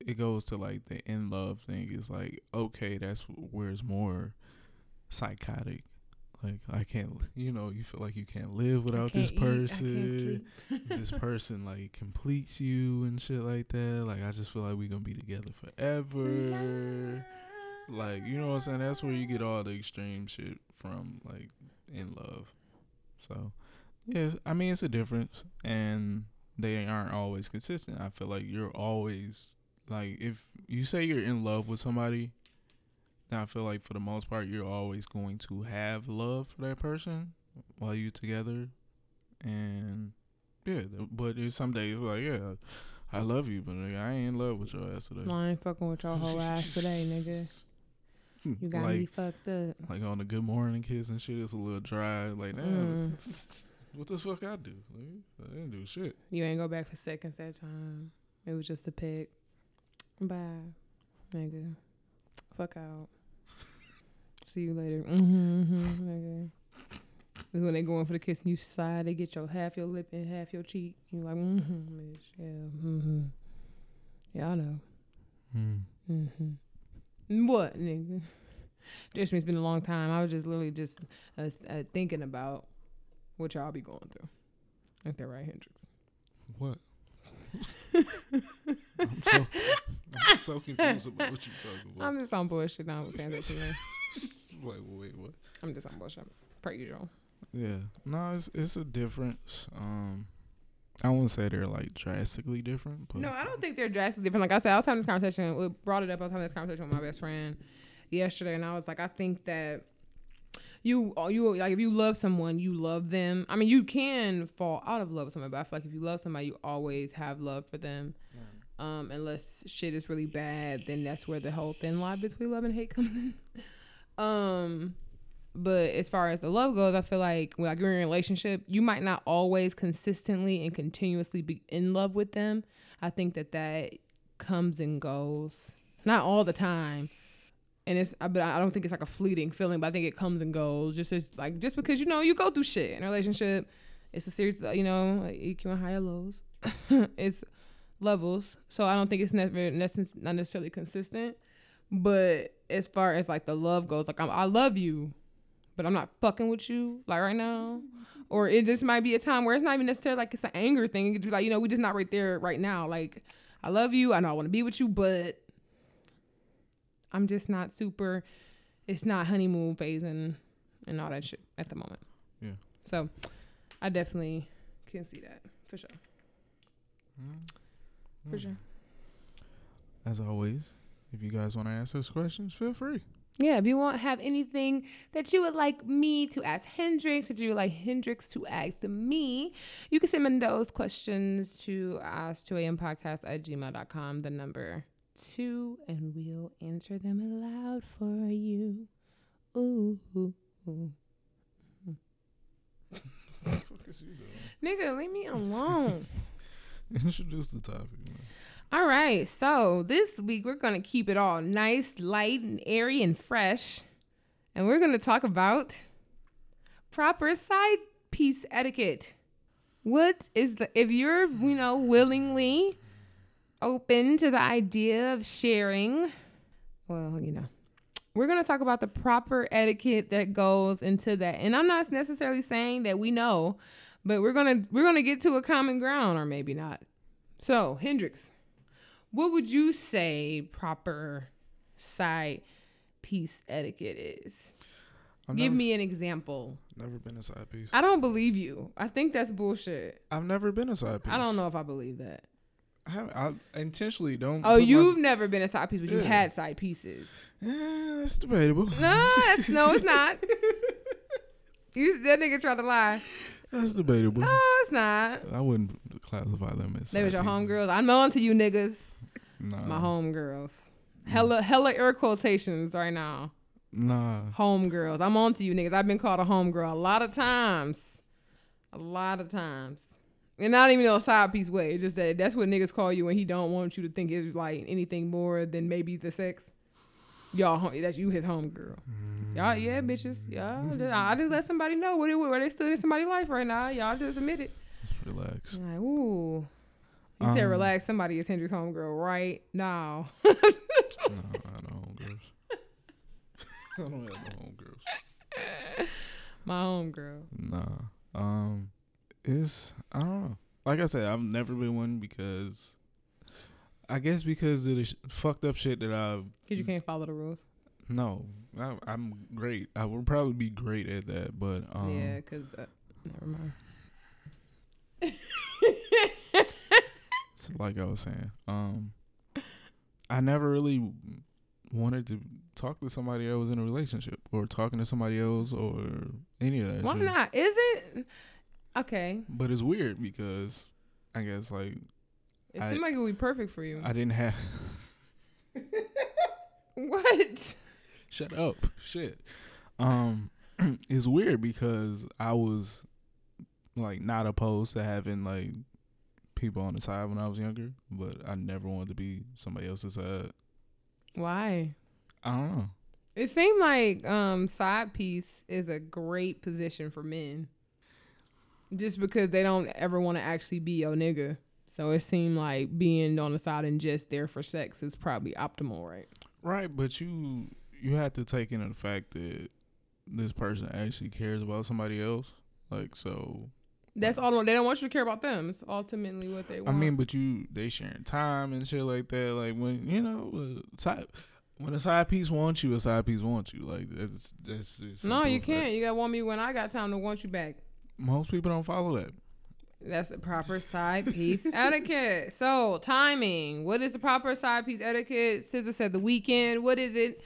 it goes to like the in love thing, it's like okay, that's where it's more psychotic. Like I can't, you know, you feel like you can't live without this can't eat, person this person like completes you and shit like that. Like I just feel like we're gonna be together forever. Like you know what I'm saying? That's where you get all the extreme shit from, like in love. So yeah, I mean it's a difference, and they aren't always consistent. I feel like you're always like if you say you're in love with somebody, then I feel like for the most part you're always going to have love for that person while you're together, and yeah, but there's some days like, yeah, I love you, but like, I ain't in love with your ass today. I ain't fucking with your whole ass today, nigga. You got like, me fucked up. like on the good morning kiss and shit, it's a little dry. Like, damn, Mm. what the fuck I do? Like, I didn't do shit. You ain't go back for seconds that time. It was just a pick. Bye, nigga. Fuck out. See you later. Mm-hmm, mm-hmm, nigga. is when they go in for the kiss and you side, they get your half your lip and half your cheek. You like, mm-hmm, bitch, yeah, mm-hmm. Yeah, I know. Mm. Mm-hmm. What, nigga? Just me, it's been a long time. I was just literally just uh, uh, thinking about what y'all be going through. Like that right, Hendrix? What? I'm so I'm so confused about what you're talking about. I'm just on bullshit now with today. Wait, wait, what? I'm just on bullshit. Per usual. Yeah, no, it's it's a difference. Um, I wouldn't say they're like drastically different, but No, I don't think they're drastically different. Like I said, I was having this conversation. We brought it up. I was having this conversation with my best friend yesterday, and I was like, I think that you, you like, if you love someone, you love them. I mean, you can fall out of love with someone, but I feel like if you love somebody, you always have love for them. Um, unless shit is really bad, then that's where the whole thin line between love and hate comes in. um, but as far as the love goes, I feel like when like you're in a relationship, you might not always consistently and continuously be in love with them. I think that that comes and goes, not all the time. And it's, but I don't think it's like a fleeting feeling. But I think it comes and goes. Just as like just because you know you go through shit in a relationship, it's a series. Of, you know, like EQ and higher lows. it's levels. So I don't think it's never not necessarily consistent. But as far as like the love goes, like I'm, I love you, but I'm not fucking with you like right now. Or it just might be a time where it's not even necessarily like it's an anger thing. It's like you know we just not right there right now. Like I love you, I know I want to be with you, but I'm just not super. It's not honeymoon phase and and all that shit at the moment. Yeah. So I definitely can see that for sure. Mm-hmm. For sure. as always, if you guys want to ask us questions, feel free. Yeah, if you want have anything that you would like me to ask Hendrix, that you would like Hendrix to ask me, you can send in those questions to ask 2am podcast at gmail.com, the number two, and we'll answer them aloud for you. Ooh. ooh, ooh. Nigga, leave me alone. Introduce the topic. Man. All right, so this week we're gonna keep it all nice, light, and airy and fresh, and we're gonna talk about proper side piece etiquette. What is the if you're you know willingly open to the idea of sharing? Well, you know, we're gonna talk about the proper etiquette that goes into that, and I'm not necessarily saying that we know, but we're gonna we're gonna get to a common ground, or maybe not. So Hendrix, what would you say proper side piece etiquette is? I've Give never, me an example. never been a side piece. I don't believe you. I think that's bullshit. I've never been a side piece. I don't know if I believe that. I, I intentionally don't. Oh, you've mys- never been a side piece, but you had side pieces. Eh, that's debatable. No, that's, no, it's not. You that nigga tried to lie. That's debatable. No, it's not. I wouldn't classify them as. They was your homegirls. I'm on to you niggas. Nah, My homegirls. Hella hella air quotations right now. nah. Homegirls. I'm on to you niggas. I've been called a homegirl a lot of times. A lot of times. And not even in a side piece way. It's just that that's what niggas call you when he don't want you to think it's like anything more than maybe the sex. Y'all, that's you his homegirl. Y'all, mm. yeah, bitches. Y'all, I just let somebody know what it where they stood in somebody's life right now. Y'all just admit it. Relax. Like, ooh. You said Um, relax. Somebody is Hendrix homegirl right now. no, I don't homegirls. I don't have no homegirls. My homegirl. Nah. Um, it's I don't know. Like I said, I've never been one because I guess because of the sh- fucked up shit that I've. Because you can't follow the rules. no, I, I'm great. I would probably be great at that, but um, yeah, because uh, never mind. like I was saying, um, I never really wanted to talk to somebody was in a relationship or talking to somebody else or any of that. Why shit. not? Is it okay? But it's weird because I guess like It I- seemed like it would be perfect for you. I didn't have. what? Shut up. Shit. Um it's weird because I was like not opposed to having like people on the side when I was younger, but I never wanted to be somebody else's side. Why? I don't know. It seemed like um side piece is a great position for men. Just because they don't ever want to actually be your nigga. So it seemed like being on the side and just there for sex is probably optimal, right? Right, but you you have to take into the fact that this person actually cares about somebody else. Like so That's all they don't want you to care about them. It's ultimately what they want. I mean, but you they sharing time and shit like that. Like when you know side, when a side piece wants you, a side piece wants you. Like that's that's no, you can't. You gotta want me when I got time to want you back. Most people don't follow that. That's a proper side piece etiquette. So timing. What is the proper side piece etiquette? SZA said the weekend. What is it?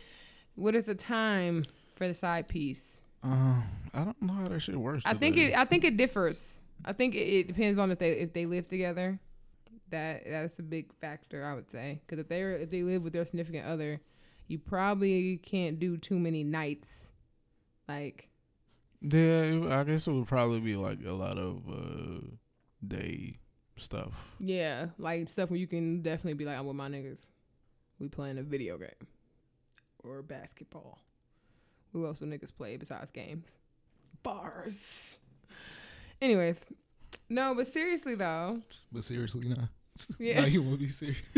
What is the time for the side piece? Uh, I don't know how that shit works. I think today. it. I think it differs. I think it, it depends on if they if they live together. That that's a big factor, I would say, because if they are if they live with their significant other, you probably can't do too many nights. Like Yeah, it- I guess it would probably be like a lot of uh, day stuff. yeah, like stuff where you can definitely be like, I'm with my niggas. We playing a video game or basketball. Who else do niggas play besides games? Bars. Anyways, no, but seriously though, But seriously, nah. Yeah. Now you won't be serious?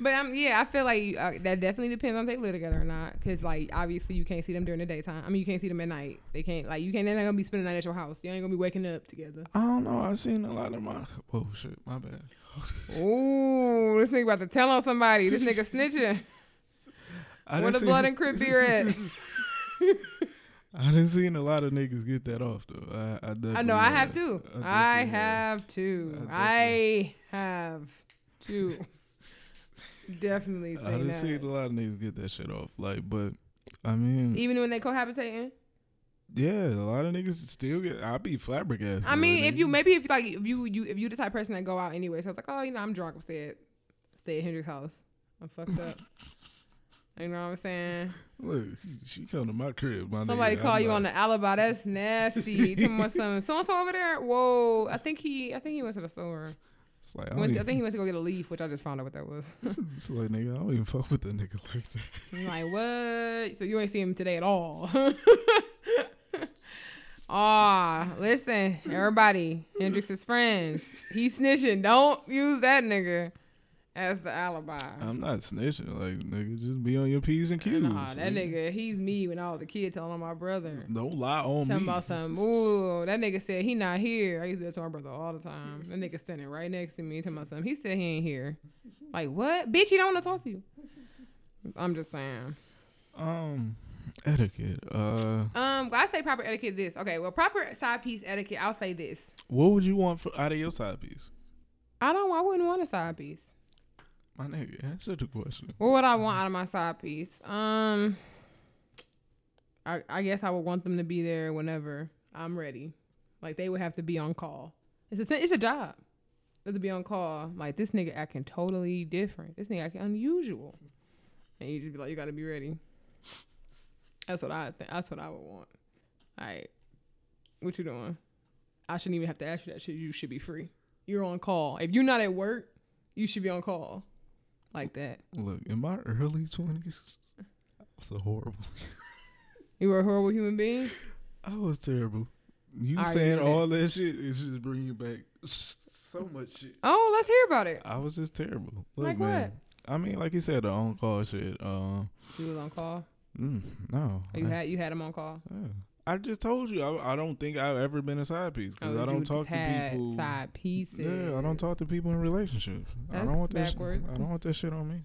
but um, yeah, I feel like uh, that definitely depends on if they live together or not. Cause like obviously you can't see them during the daytime. I mean, you can't see them at night. They can't like you can't. They're not gonna be spending the night at your house. You ain't gonna be waking up together. I don't know. I've seen a lot of my. Whoa, shit, my bad. Ooh, this nigga about to tell on somebody. This nigga snitching. I the seen- blood and crip beer at? I didn't seen a lot of niggas get that off though. I, I, I know. I have too. definitely I have too. I have too. Definitely I say done seen a lot of niggas get that shit off. Like, but I mean, Even when they cohabitating. yeah, a lot of niggas still get. I be flabbergasted. I mean, if you maybe if like if you you if you the type of person that go out anyway, so it's like, oh, you know, I'm drunk. I'm stay at stay at Hendrix's house. I'm fucked up. you know what I'm saying? look, she come to my crib. My Somebody nigga, call I'm you not- on the alibi. That's nasty. Tell me some so and so over there. Whoa, I think he I think he went to the store. It's like I, Went I think he went to go get a leaf, which I just found out what that was. it's like nigga, I don't even fuck with that nigga like that. I'm like, what? So you ain't see him today at all? Ah, listen, everybody, Hendrix's friends. He's snitching. Don't use that nigga as the alibi. I'm not snitching. Like nigga, just be on your p's and q's. Nah, that nigga, he's me when I was a kid telling on my brother. Don't lie on Talking me. about something. Ooh, that nigga said he not here. I used to to my brother all the time. That nigga standing right next to me telling about something. He said he ain't here. Like what? Bitch, he don't want to talk to you. I'm just saying. Um, etiquette. Uh, Um, I say proper etiquette. This okay. Well, proper side piece etiquette. I'll say this. what would you want for, out of your side piece? I don't. I wouldn't want a side piece. My nigga, answer the question. What would I want out of my side piece? Um, I I guess I would want them to be there whenever I'm ready. Like they would have to be on call. It's a it's a job. They to be on call. Like this nigga acting totally different. This nigga acting unusual. And you just be like, you got to be ready. That's what I think. That's what I would want. All right, what you doing? I shouldn't even have to ask you that shit. You should be free. You're on call. If you're not at work, you should be on call. Like that. Look, in my early twenties, I was a horrible. You were a horrible human being. I was terrible. You I saying all that shit is just bringing back so much shit. Oh, let's hear about it. I was just terrible. Look, Like man. I mean, like you said, the on call shit. Um, You was on call. mm, no, Oh, you I, had you had him on call. yeah. I just told you I, I don't think I've ever been a side piece because Oh, I don't talk to people. Side pieces. Yeah, I don't talk to people in relationships. I That's don't want that. Shit, backwards. I don't want that shit on me.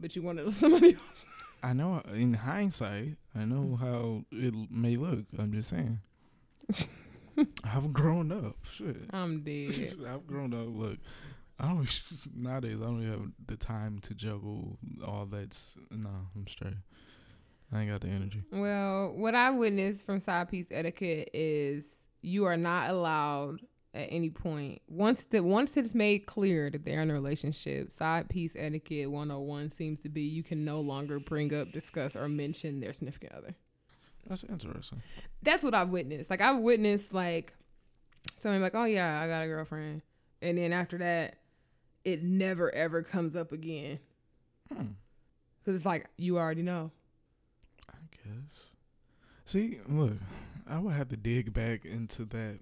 But you wanted somebody else. I know in hindsight, I know how it may look. I'm just saying. I've grown up. Shit. I'm dead. I've grown up. Look, I don't nowadays. I don't even have the time to juggle all that's. No, I'm straight. I ain't got the energy. Well, what I witnessed from side piece etiquette is you are not allowed at any point once the once it's made clear that they're in a relationship. Side piece etiquette 101 seems to be you can no longer bring up, discuss, or mention their significant other. That's interesting. That's what I've witnessed. Like I've witnessed like somebody like, oh yeah, I got a girlfriend, and then after that, it never ever comes up again. Hmm. Because it's like you already know. Guess. See, look, I would have to dig back into that.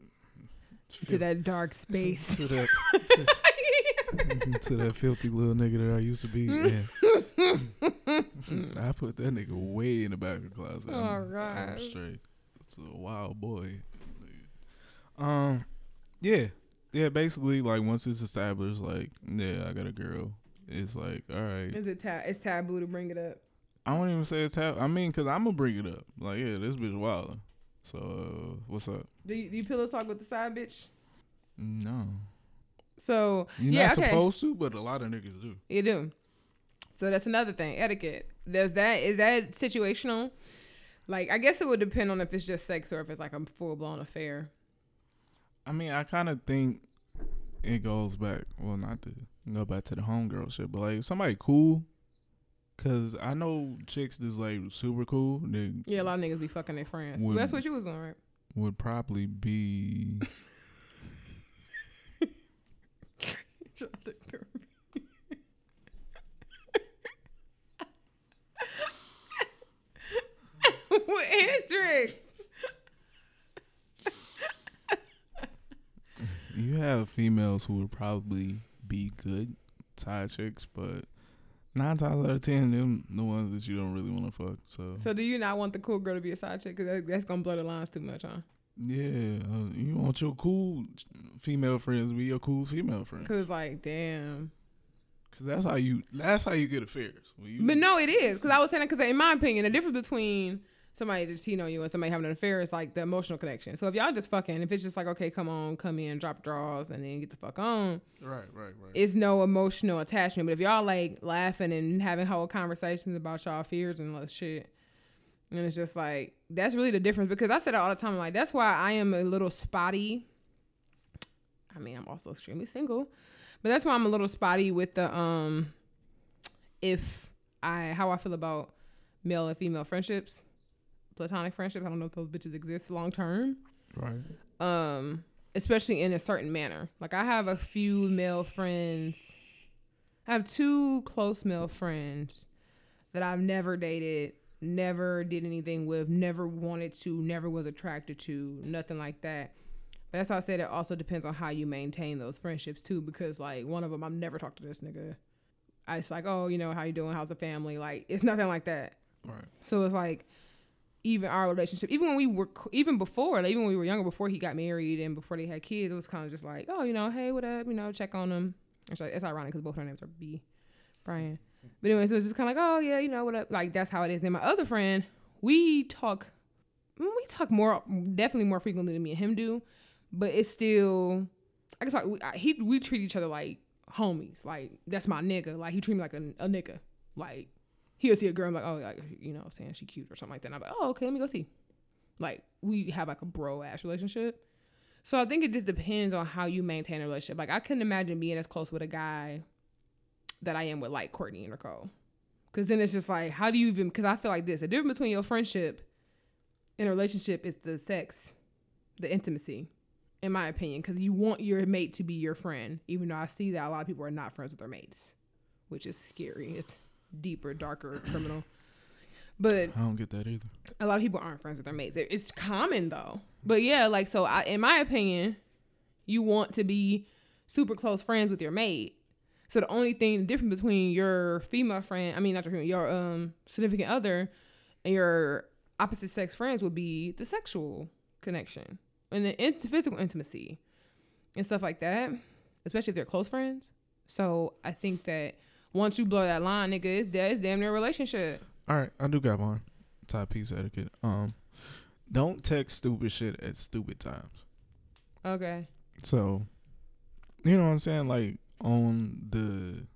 To that dark space. to that to, to that filthy little nigga that I used to be. Yeah. I put that nigga way in the back of the closet. Oh, I'm, I'm straight. It's a wild boy. Um, yeah, yeah. Basically, like once it's established, like yeah, I got a girl. It's like all right. Is it ta- it's taboo to bring it up? I won't even say it's hap- I mean, cause I'm gonna bring it up. Like yeah, this bitch wild. So uh, what's up? Do you, do you pillow talk with the side bitch? No, So you're yeah, not okay. supposed to, but a lot of niggas do. You do. So that's another thing. Etiquette. Does that is that situational? Like I guess it would depend on if it's just sex or if it's like a full blown affair. I mean, I kind of think it goes back. Well, not to go back to the homegirl shit, but like somebody cool. Cause I know chicks that's like super cool. They Yeah, a lot of niggas be fucking their friends. Would- that's what you was doing, right? would probably be. Hendrix. You have females who would probably be good side chicks, but nine times out of ten, them the ones that you don't really want to fuck. So, So do you not want the cool girl to be a side chick? Cause that, that's gonna blur the lines too much, huh? yeah, uh, you want your cool female friends to be your cool female friends, Cause like, damn. cause that's how you that's how you get affairs. You, But no, it is because I was saying because in my opinion, the difference between somebody just cheating on you and somebody having an affair is like the emotional connection. So if y'all just fucking, if it's just like okay, come on, come in, drop draws, and then get the fuck on, right, right, right. it's no emotional attachment. But if y'all like laughing and having whole conversations about y'all fears and all shit, and it's just like that's really the difference. Because I said it all the time, like that's why I am a little spotty. I mean, I'm also extremely single, but that's why I'm a little spotty with the um, if I how I feel about male and female friendships, platonic friendships. I don't know if those bitches exist long term right. um especially in a certain manner. Like i have a few male friends. I have two close male friends that i've never dated never did anything with never wanted to never was attracted to nothing like that. But that's why i said it also depends on how you maintain those friendships too because like one of them i've never talked to this nigga. I it's like oh you know how you doing? How's the family? Like it's nothing like that. Right. so it's like even our relationship, even when we were, even before, like, even when we were younger, before he got married and before they had kids, it was kind of just like, oh, you know, hey, what up, you know, check on them. It's, like, it's ironic because both our names are B, Brian. But anyway, so it's just kind of like, oh yeah, you know what up, like that's how it is. Then my other friend, we talk, mm, we talk more, definitely more frequently than me and him do, but it's still, I guess like we, he, we treat each other like homies, like that's my nigga, like he treat me like a, a nigga, like he'll see a girl and like, oh, like, you know, saying she cute or something like that. And I'm like, oh, okay, let me go see. Like we have like a bro ass relationship. So I think it just depends on how you maintain a relationship. Like I couldn't imagine being as close with a guy that I am with like Courtney and Nicole. Cause then it's just like, how do you even? Cause I feel like this: the difference between your friendship and a relationship is the sex, the intimacy, in my opinion. Cause you want your mate to be your friend, even though I see that a lot of people are not friends with their mates, which is scary. It's deeper, darker, criminal. But I don't get that either. a lot of people aren't friends with their mates. It's common though. But yeah, like so I in my opinion, you want to be super close friends with your mate. So the only thing different between your female friend, I mean not your female, your um significant other and your opposite sex friends would be the sexual connection and the int- physical intimacy and stuff like that, especially if they're close friends. So I think that once you blow that line, nigga, it's, da- it's damn near a relationship. All right, I do got one. Top piece of etiquette. Um, don't text stupid shit at stupid times. Okay. So, you know what I'm saying? Like on the,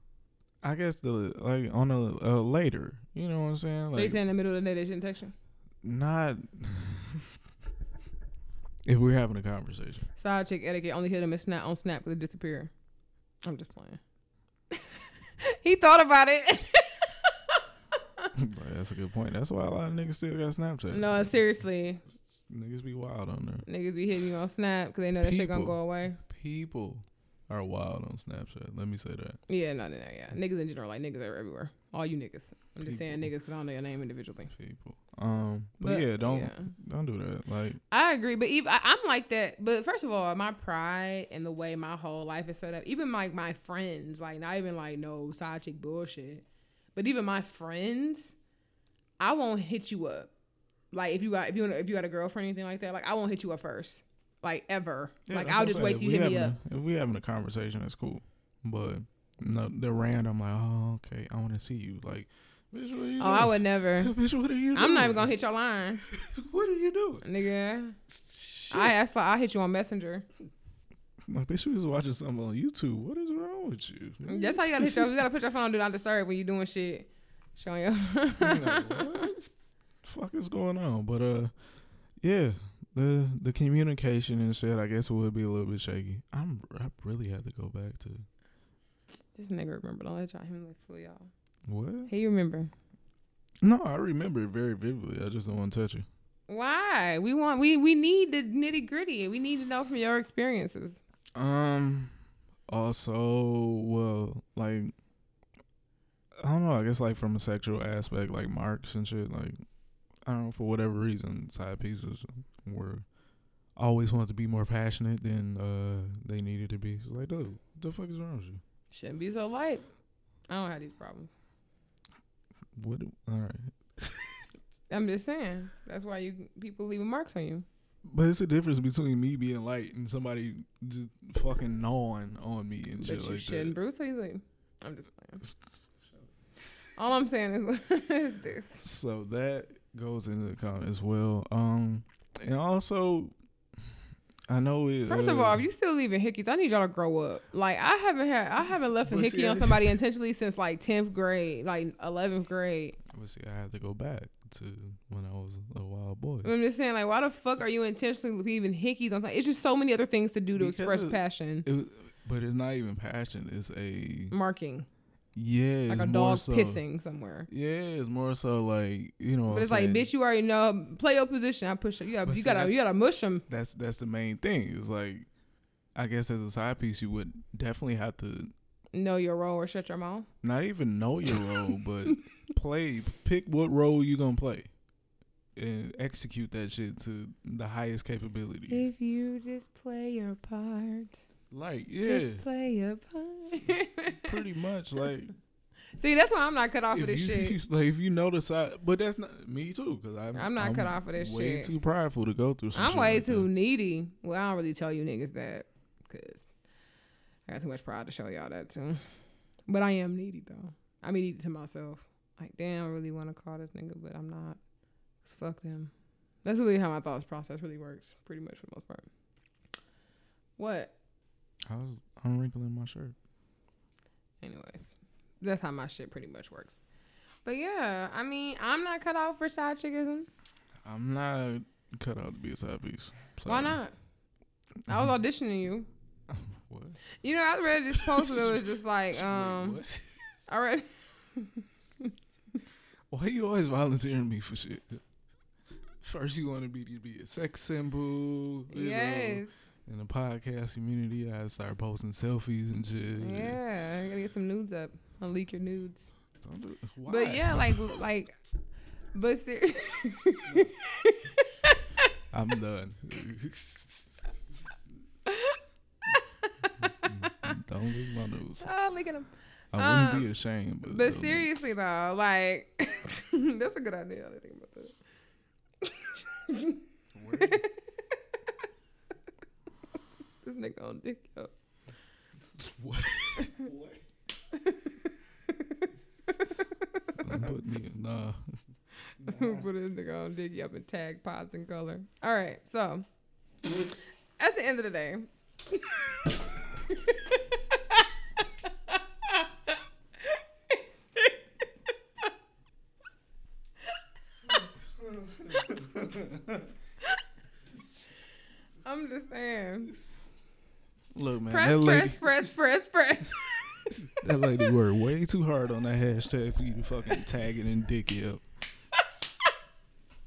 I guess the like on a, a later. You know what I'm saying? so you Like saying in the middle of the day they shouldn't text you? not. if we're having a conversation. Side chick etiquette only hit them and snap on snap because it disappeared. I'm just playing. he thought about it. That's a good point. That's why a lot of niggas still got Snapchat. no, seriously, Niggas be wild on there. niggas be hitting you on snap because they know that shit gonna go away. People are wild on Snapchat. Let me say that. Yeah, no, no, no, yeah. Niggas in general, like niggas are everywhere. All you niggas. I'm just saying niggas because I don't know your name individually. people. Um, but, But, yeah, don't yeah. don't do that. Like, I agree, but even I, I'm like that. But first of all, my pride and the way my whole life is set up, even like my friends, like not even like no side chick bullshit, but even my friends, I won't hit you up. Like if you got if you if you got a girlfriend or anything like that, like I won't hit you up first, like ever. yeah, like I'll just wait till you hit me up. a- if we having a conversation, that's cool. But no, the random like, oh, okay, I want to see you. Like, bitch, what are you Oh, doing? I would never. bitch, what are you doing? I'm not even gonna hit your line, What are you doing? nigga. Shit. I asked like I hit you on Messenger. like, bitch, you was watching something on YouTube. What is wrong with you? That's how you gotta hit your. You gotta put your phone on do not disturb when you doing shit. Showing your. I'm like, what? fuck is going on? But uh, yeah, the the communication and shit. I guess it would be a little bit shaky. I'm I really had to go back to this nigga remember. Don't let y'all him like fool y'all. What? He remember. No, I remember it very vividly. I just don't want to touch it. Why? We want we we need the nitty gritty. We need to know from your experiences. Um. Also, well, like I don't know. I guess like from a sexual aspect, like marks and shit. Like I don't know for whatever reason, side pieces were always wanted to be more passionate than uh they needed to be. So like, dude, what the fuck is wrong with you? Shouldn't be so light. I don't have these problems. What? do- All right, I'm just saying. That's why you people leaving marks on you. but it's a difference between me being light and somebody just fucking gnawing on me and But shit you like shouldn't, that. Bruce. He's like, I'm just playing. All I'm saying is, is this. So that goes into the comment as well. Um, and also, I know it. First of uh, all, if you still leaving hickeys, I need y'all to grow up. Like I haven't had, I haven't left a hickey see, on somebody intentionally since like tenth grade, like eleventh grade. But see, I had to go back to when I was a wild boy. I'm just saying, like, why the fuck are you intentionally leaving hickeys on? It's just so many other things to do to express passion. It was, but it's not even passion. It's a Marking, yeah, like it's a more dog so, pissing somewhere. Yeah, it's more so like you know. what But it's I'm like, bitch, you already know. Play your position. I push it. You got, But you see, gotta, that's- you gotta mush them. That's that's the main thing. It's like, I guess as a side piece, you would definitely have to Know your role or shut your mouth. not even know your role, but play. Pick what role you gonna play, and execute that shit to the highest capability. If you just play your part, Like, yeah, just play your part. pretty much. Like, See, that's why I'm not cut off if of this you, shit. like if you notice, side, but that's not me too, because I'm I'm not cut off of this way shit. too prideful to go through. Some I'm way like too that. needy. Well, I don't really tell you niggas that because I got too much pride to show y'all that too. But I am needy though. I mean, needy to myself. Like, damn, I really want to call this nigga, but I'm not. Cause fuck them. That's really how my thoughts process really works, pretty much for the most part. What? I was unwrinkling my shirt. Anyways, that's how my shit pretty much works. But yeah, I mean, I'm not cut out for side chickism. I'm not cut out to be a side piece. Why not? I was auditioning you. What? You know, I read this post that it was just like, um, what? I read. Why are you always volunteering me for shit? First, you want to be to be a sex symbol. Yes. Know, in the podcast community, I start posting selfies and shit. Yeah, I gotta get some nudes up. I'll leak your nudes. Don't Why? But yeah, like, like, but ser- I'm done. Don't leak my news. oh, look at them. I wouldn't Um, be ashamed. But, But seriously though, like, that's a good idea. I didn't think about that. This nigga on dick, yo. What? Don't put me in, nah. Put this nigga on dick up and tag pods in color. All right, so at the end of the day. I'm just saying. Look, man, Press, that lady, press, press, press, press. that lady worked way too hard on that hashtag for you to fucking tag it and dick it up.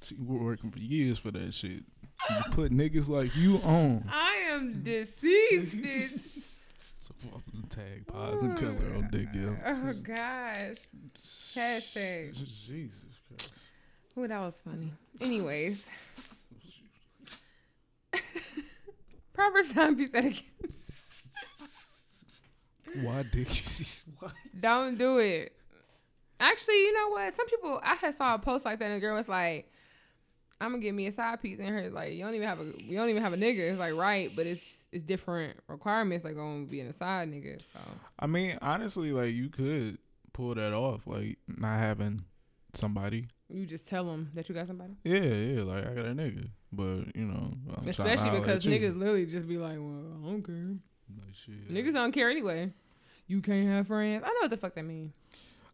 She was working for years for that shit. You put niggas like you on. I am deceased, bitch. So fucking Tag pods and color on dick, yeah. Oh, oh gosh. Hashtag. Jesus Christ. Oh, that was funny. Anyways. Proper piece etiquette. Why dick? Why? Don't do it. Actually, you know what? Some people I had saw a post like that and a girl was like, I'm gonna give me a side piece and her like you don't even have a you don't even have a nigga. It's like right, but it's it's different requirements like on being a side nigga. So I mean, honestly, like you could pull that off, like not having somebody. you just tell them that you got somebody. Yeah, yeah, like I got a nigga, but you know, I'm Especially because niggas literally just be like, well, I don't care. Like, shit. Niggas don't care anyway. You can't have friends. I know what the fuck that mean.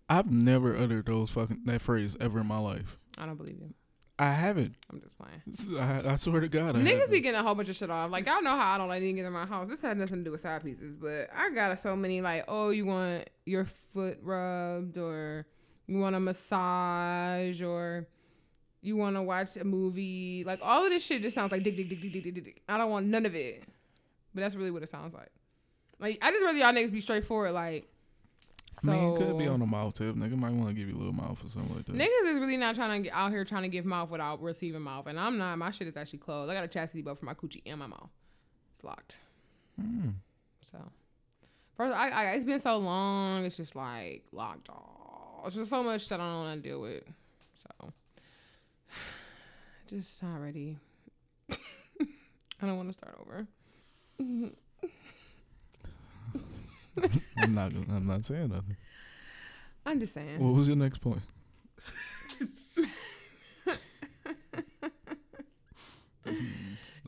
I've never uttered those fucking that phrase ever in my life. I don't believe you. I haven't. I'm just playing. I, I swear to God, I Niggas haven't. be getting a whole bunch of shit off. Like y'all know how I don't like niggas in my house. This had nothing to do with side pieces, but I got so many like, oh, you want your foot rubbed, or you want a massage, or you want to watch a movie. Like all of this shit just sounds like dick, dick, dick, dick, dick, dick, dick. I don't want none of it. But that's really what it sounds like. Like I just rather y'all niggas be straightforward. Like, so I mean, it could be on the mouth tip. Nigga might want to give you a little mouth or something like that. Niggas is really not trying to get out here trying to give mouth without receiving mouth, and I'm not. My shit is actually closed. I got a chastity belt for my coochie and my mouth. It's locked. Mm. So, first, I, I it's been so long. It's just like locked off. It's just so much that I don't want to deal with. So, just not ready. I don't want to start over. I'm not. I'm not saying nothing. I'm just saying. What was your next point?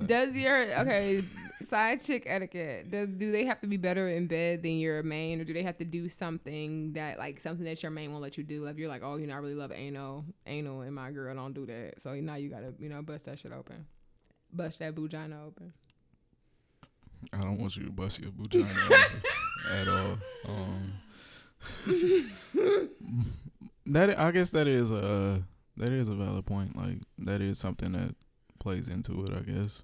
Does your okay side chick etiquette? Does, do they have to be better in bed than your main, or do they have to do something that like something that your main won't let you do? Like you're like, oh, you know, I really love anal, anal, and my girl don't do that. So now you gotta, you know, bust that shit open, bust that vagina open. I don't want you to bust your vagina at all. Um, that I guess that is a that is a valid point. Like that is something that plays into it. I guess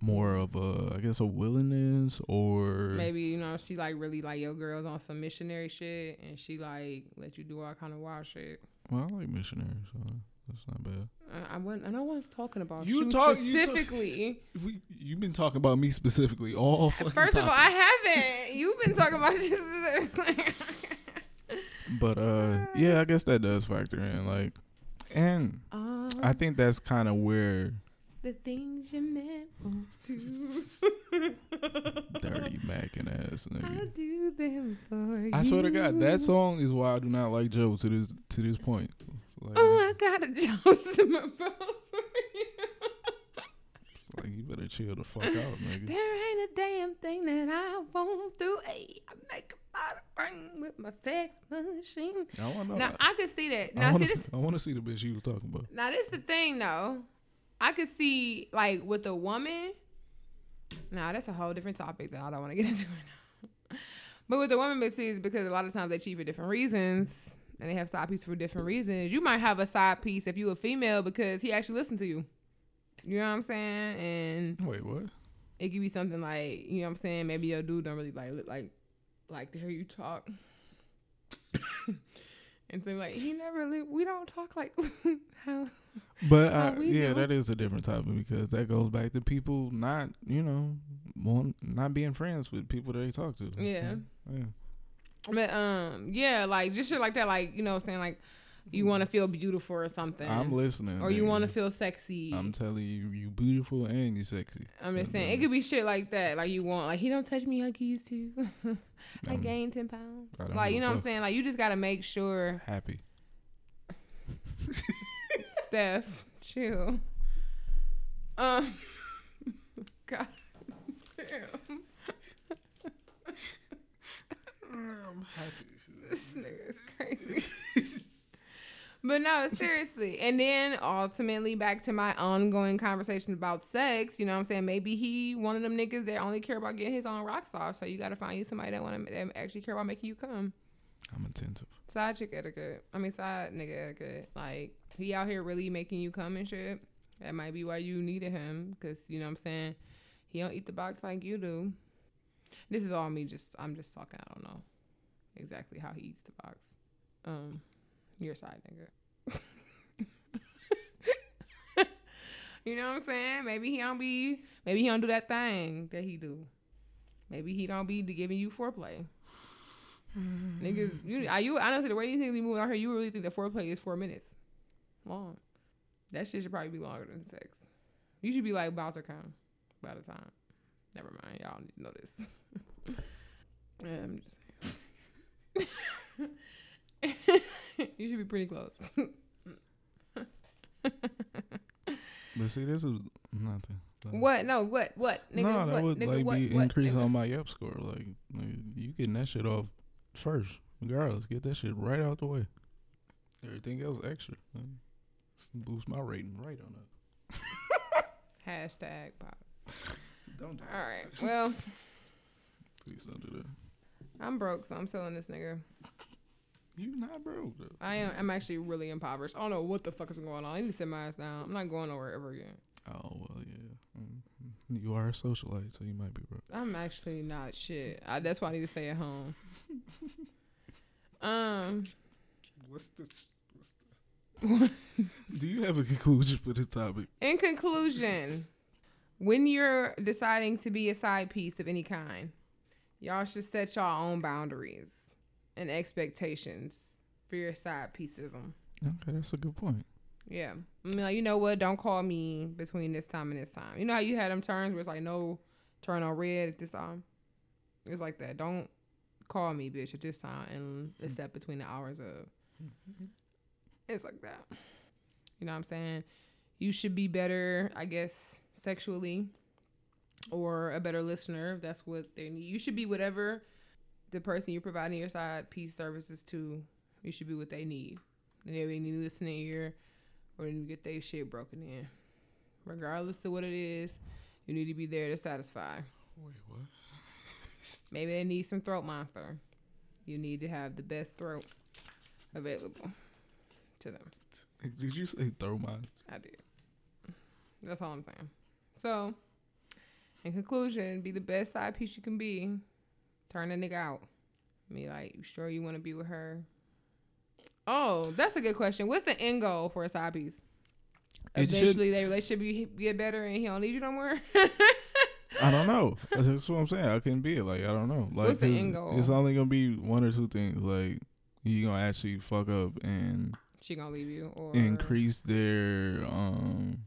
more of a I guess a willingness or Maybe you know she like really like your girl's on some missionary shit, and she like let you do all kind of wild shit. well, I like missionaries, so that's not bad. I, I wasn't. I one's talking about You you, talk- you specifically. We, you've been talking about me specifically all fucking First of all. I haven't. You've been talking about just. but uh, yeah, I guess that does factor in. Like, and um, I think that's kind of where the things you meant won't dirty Mac and ass nigga. I'll do them for you. I swear to God, that song is why I do not like Joe to this to this point. Like, Oh, I got a Jones in my mouth for you. like you better chill the fuck out, nigga. There ain't a damn thing that I won't do. Hey, I make a lot of ring with my sex machine. I want to Now I could see that. I Now want see this. to see the bitch you was talking about. Now this the thing though. I could see like with a woman. Nah, that's a whole different topic that I don't want to get into right now. But with the woman, it's because a lot of times they cheat for different reasons, and they have side pieces for different reasons. You might have a side piece if you a female because he actually listened to you. You know what I'm saying? And Wait, what? it could be something like, you know what I'm saying? Maybe your dude don't really like like like to hear you talk. and so like he never really we don't talk like how But How we yeah, that is a different topic because that goes back to people not, you know, want, not being friends with people that they talk to. Yeah. yeah. But um, yeah, like just shit like that, like you know, what I'm saying like you want to feel beautiful or something, I'm listening. or you want to feel sexy. I'm telling you, you beautiful and you sexy. I'm just saying it could be shit like that, like you want, like he don't touch me like he used to. I I'm gained ten pounds. Like you know what I'm saying, like you just gotta make sure, happy. Steph, chill. Um, God damn, I'm happy. this nigga is crazy. But no, seriously. And then ultimately back to my ongoing conversation about sex, you know what I'm saying? Maybe he one of them niggas that only care about getting his own rocks off. So you gotta find you somebody that wanna that actually care about making you come. I'm attentive. Side chick etiquette. I mean side nigga etiquette. Like he out here really making you come and shit. That might be why you needed him. Cause you know what I'm saying? He don't eat the box like you do. This is all me. Just I'm just talking. I don't know exactly how he eats the box. Um, your side nigga. you know what I'm saying? Maybe he don't be. Maybe he don't do that thing that he do. Maybe he don't be giving you foreplay. Niggas, you, are you honestly the way you think we move out here, you really think that foreplay is four minutes long? That shit should probably be longer than sex. You should be like about to come by the time. Never mind, y'all need to know this. yeah, I'm just saying. you should be pretty close. But see, this is nothing. Like, what? No, what? What? Nigga, no, what? that would nigga, like what? be what? increase Nigga. on my Yelp score. Like, you getting that shit off first, regardless. Get that shit right out the way. Everything else extra. man. Boost my rating right on that. Hashtag pop. Don't do All right. Well, Please don't do that. I'm broke, so I'm selling this nigga. You not broke though. I am. I'm actually really impoverished. I don't know what the fuck is going on. I need to sit my ass down. I'm not going nowhere ever again. Oh well, yeah. Mm, You are a socialite, so you might be broke. I'm actually not shit. I, that's why I need to stay at home. um, What's the? What's the do you have a conclusion for this topic? in conclusion, when you're deciding to be a side piece of any kind, y'all should set y'all own boundaries and expectations for your side pieceism. Okay, that's a good point. Yeah. I mean, like, you know what? Don't call me between this time and this time. You know how you had them turns where it's like, no, turn on red at this time? It's like that. Don't call me, bitch, at this time and except between the hours of. Mm-hmm. It's like that. You know what I'm saying? You should be better, I guess, sexually or a better listener if that's what they need. You should be whatever the person you're providing your side piece services to, you should be what they need. And they need a listening ear or need to get their shit broken in. Regardless of what it is, you need to be there to satisfy. Wait, what? Maybe they need some throat monster. You need to have the best throat available to them. Did you say throat monster? I did. That's all I'm saying. So, in conclusion, be the best side piece you can be. Turn a nigga out. Be like, you sure you want to be with her? Oh, that's a good question. What's the end goal for a side piece? It should- Eventually, their relationship be, get better and he don't need you no more. I don't know. That's what I'm saying. I couldn't be it. Like I don't know. Like What's the end goal? it's only gonna be one or two things. Like you gonna actually fuck up and she gonna leave you or increase their um.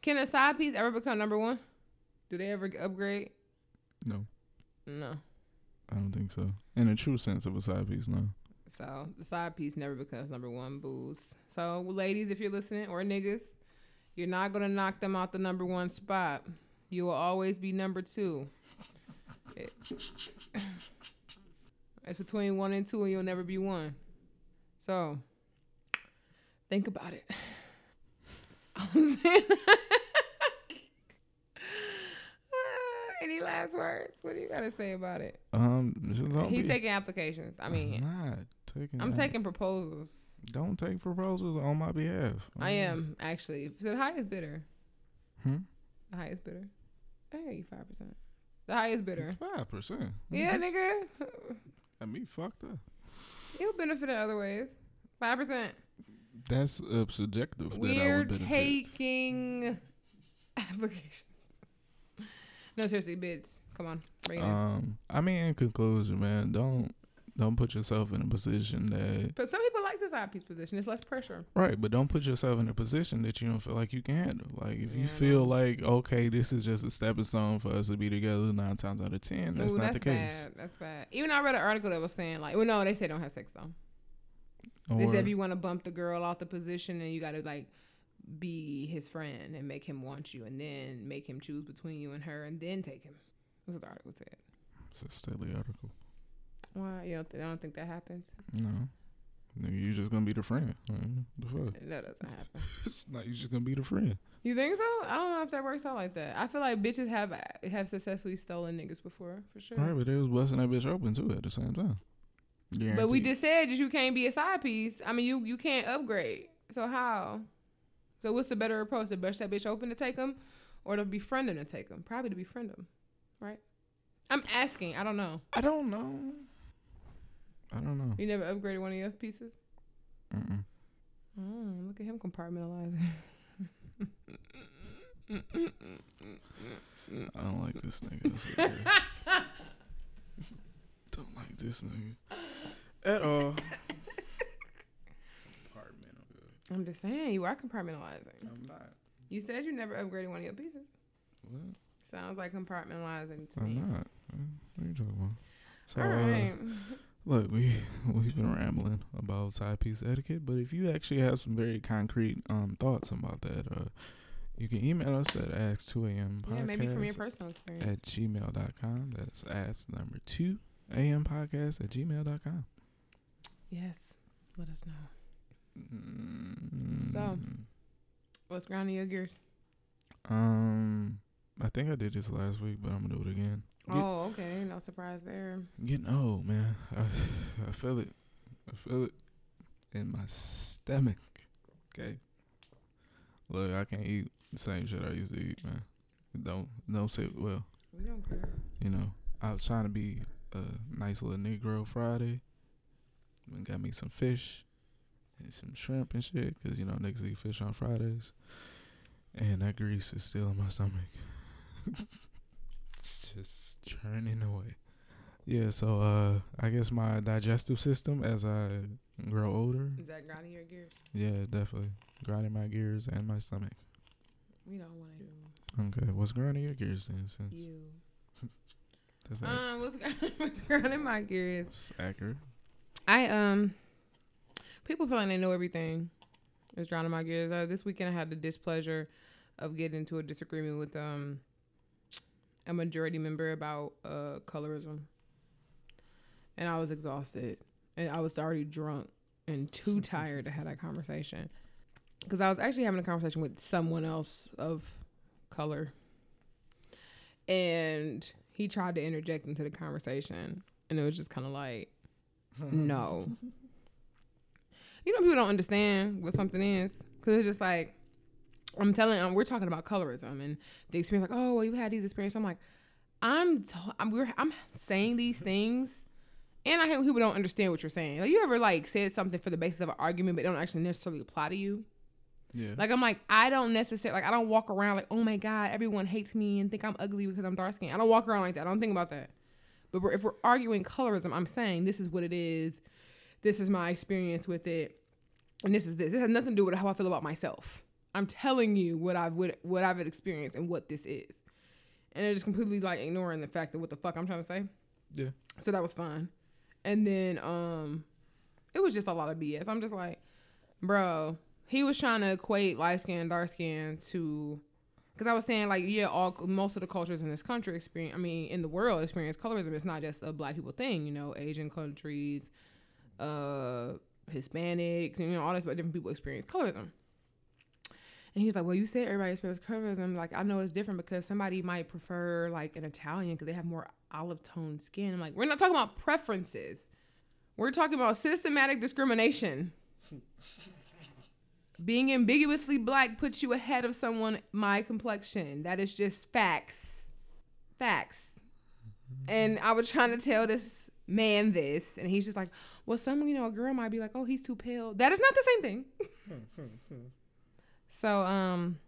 Can a side piece ever become number one? Do they ever upgrade? No, No. I don't think so. In a true sense of a side piece, no. So the side piece never becomes number one booze. So ladies, if you're listening, or niggas, you're not gonna knock them out the number one spot. You will always be number two. It- it's between one and two, and you'll never be one. So think about it. That's all I'm saying. Any last words? What do you gotta say about it? Um, He's taking applications. I mean, I'm not taking. I'm that. taking proposals. Don't take proposals on my behalf. I am actually so the highest bidder. Hmm? The highest bidder. I got you five percent. The highest bidder. Five percent. Yeah, nigga. Got me fucked up. You'll benefit in other ways. Five percent. That's uh, subjective. that I We're would benefit. taking applications. No, seriously, bids. Come on, bring it in. Um, I mean, in conclusion, man, don't don't put yourself in a position that But some people like the side piece position. It's less pressure. right, but don't put yourself in a position that you don't feel like you can handle. Like if Yeah, you feel like okay, this is just a stepping stone for us to be together, nine times out of ten, that's Ooh, not that's the case. bad. That's bad. Even though I read an article that was saying like, well, no, they say don't have sex though. They said if you want to bump the girl off the position, and you got to like be his friend and make him want you, and then make him choose between you and her, and then take him. That's what the article said. it's a silly article. Why you don't? Th- I don't think that happens. No, nigga, you're just gonna be the friend. Like, the fuck? That doesn't happen. It's not. You're just gonna be the friend. You think so? I don't know if that works out like that. I feel like bitches have have successfully stolen niggas before, for sure. All right, but they was busting that bitch open too at the same time. But we just said that you can't be a side piece. I mean, you you can't upgrade. So how? So what's the better approach? To bust that bitch open to take him, or to befriend him to take him? Probably to befriend him, right? I'm asking. I don't know. I don't know. I don't know. You never upgraded one of your pieces? Mm-mm. Oh, look at him compartmentalizing. I don't like this nigga. Don't like this nigga at all. I'm just saying, you are compartmentalizing. I'm not. You said you never upgraded one of your pieces. What? Sounds like compartmentalizing to I'm me. not. What are you talking about? So, All uh. Look, we we've been rambling about side piece etiquette, but if you actually have some very concrete um thoughts about that, uh, you can email us at ask two am yeah, maybe from your podcast personal experience. at gmail.com. That's ask number two am podcast at gmail.com. yes. Let us know. Mm, So? What's grinding your gears? um, I think I did this last week, but I'm gonna do it again. Get- oh, okay. No surprise there. Getting old, man. I, I feel it. I feel it in my stomach. Okay. Look, I can't eat the same shit I used to eat, man. It don't don't sit well. We don't care. You know, I was trying to be a nice little Negro Friday. And got me some fish and some shrimp and shit, cause you know niggas eat fish on Fridays, and that grease is still in my stomach. it's just churning away. Yeah, so uh, I guess my digestive system as I grow older, Is that grinding your gears? yeah, definitely grinding my gears and my stomach. We don't want to Okay, what's grinding your gears then? Since you. that's Um, what's, what's grinding my gears? it's accurate. I um, people feel like they know everything. It's drowning my gears. Uh, this weekend I had the displeasure of getting into a disagreement with um a majority member about uh colorism, and I was exhausted, and I was already drunk and too tired to have that conversation because I was actually having a conversation with someone else of color, and he tried to interject into the conversation, and it was just kind of like no. You know, people don't understand what something is because it's just like I'm telling. Um, we're talking about colorism and the experience. Like, oh, well, you had these experiences. I'm like, I'm, t- I'm, we're, I'm saying these things, and I hate when people don't understand what you're saying. Like, you ever like said something for the basis of an argument, but it don't actually necessarily apply to you? Yeah. Like, I'm like, I don't necessarily like. I don't walk around like, oh my god, everyone hates me and think I'm ugly because I'm dark skinned. I don't walk around like that. I don't think about that. But we're, if we're arguing colorism, I'm saying this is what it is. This is my experience with it, and this is this. It has nothing to do with how I feel about myself. I'm telling you what I've what, what I've experienced and what this is, and they're just completely like ignoring the fact that what the fuck I'm trying to say. Yeah. So that was fun, and then um, it was just a lot of BS. I'm just like, bro, he was trying to equate light skin, dark skin to because I was saying like yeah, all most of the cultures in this country experience. I mean, in the world experience colorism. It's not just a black people thing. You know, Asian countries, uh, Hispanics, you know, all this, but different people experience colorism. And he's like, well, you said everybody experiences colorism. Like, I know it's different because somebody might prefer like an Italian because they have more olive tone skin. I'm like, we're not talking about preferences. We're talking about systematic discrimination. Being ambiguously black puts you ahead of someone my complexion. That is just facts. Facts. And I was trying to tell this man this, and he's just like, well, some, you know, a girl might be like, oh, he's too pale. That is not the same thing. so, um,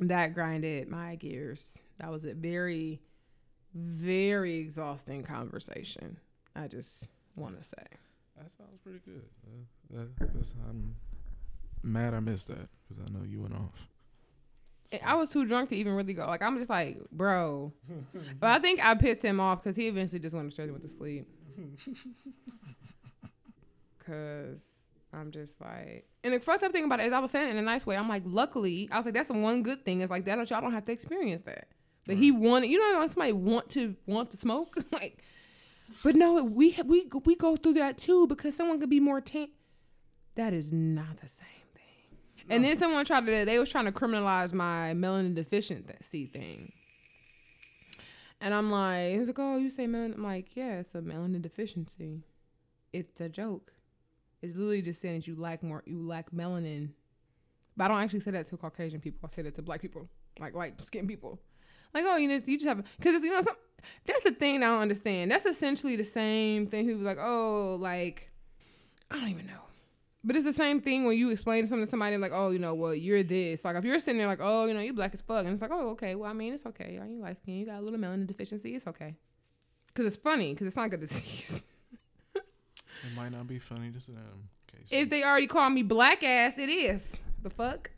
that grinded my gears. That was a very, very exhausting conversation. I just want to say. That sounds pretty good. That, that's, I'm mad I missed that because I know you went off. I was too drunk to even really go. Like I'm just like, bro. but I think I pissed him off because he eventually just went went to sleep. Cause I'm just like, and the first thing about it is I was saying it in a nice way. I'm like, luckily, I was like, that's the one good thing. It's like that y'all don't have to experience that. But he wanted, you know, somebody want to want to smoke, like. But no, we we we go through that too because someone could be more tan. That is not the same. And then someone tried to, they was trying to criminalize my melanin deficiency thing. And I'm like, he's like, oh, you say melanin? I'm like, yeah, it's a melanin deficiency. It's a joke. It's literally just saying that you lack more, you lack melanin. But I don't actually say that to Caucasian people. I say that to black people, like light skinned people. Like, oh, you know, you just have, because it's you know, some That's the thing I don't understand. That's essentially the same thing. Who was like, oh, like I don't even know. But it's the same thing when you explain something to somebody like, oh, you know, well, you're this. Like if you're sitting there like, oh, you know, you're black as fuck, and it's like, oh, okay, well, I mean, it's okay. You light skin, you got a little melanin deficiency, it's okay. Cause it's funny, cause it's not a disease. It might not be funny to um, them. If they already call me black ass, it is. The fuck?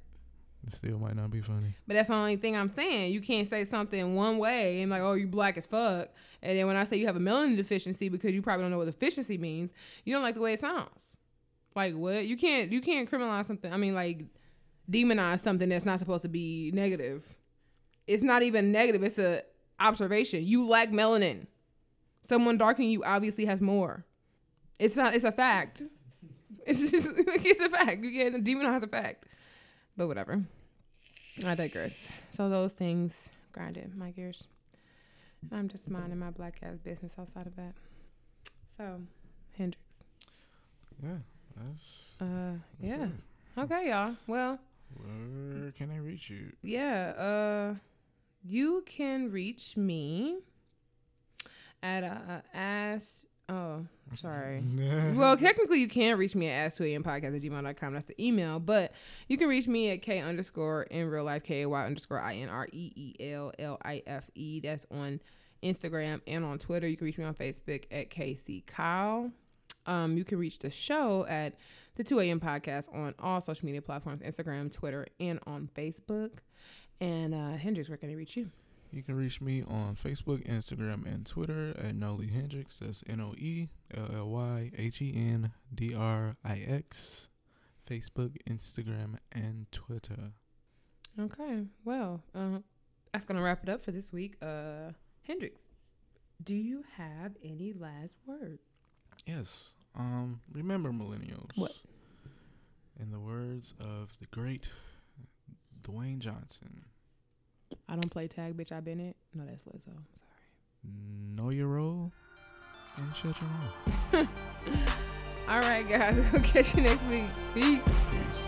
It still might not be funny. But that's the only thing I'm saying. You can't say something one way and like, oh, you black as fuck. And then when I say you have a melanin deficiency because you probably don't know what deficiency means, you don't like the way it sounds. Like what? You can't you can't criminalize something. I mean, like demonize something that's not supposed to be negative. It's not even negative. It's a observation. You lack melanin. Someone darkening you obviously has more. It's not. It's a fact. It's just. It's a fact. You can't demonize a fact. But whatever. I digress. So those things grinded my gears. I'm just minding my black ass business outside of that. So, Hendrix. Yeah, that's. Uh, that's yeah. It. Okay, y'all. Well. Where can I reach you? Yeah. Uh, you can reach me at uh, ask Oh, sorry. well, technically, you can reach me at ask2am podcast at gmail.com. That's the email. But you can reach me at K underscore in real life, K A Y underscore I N R E E L L I F E. That's on Instagram and on Twitter. You can reach me on Facebook at KC Kyle. Um, you can reach the show at the 2 a.m. podcast on all social media platforms Instagram, Twitter, and on Facebook. And uh, Hendrix, where can I reach you? You can reach me on Facebook, Instagram, and Twitter at Noely Hendrix. That's N O E L L Y H E N D R I X. Facebook, Instagram, and Twitter. Okay. Well, uh, that's gonna wrap it up for this week. Uh, Hendrix, do you have any last word? Yes. Um. Remember, millennials. What? In the words of the great Dwayne Johnson. I don't play tag, bitch. I've been it. No, that's Lizzo. I'm sorry. Know your role and shut your mouth. All right, guys. We'll catch you next week. Peace. Peace.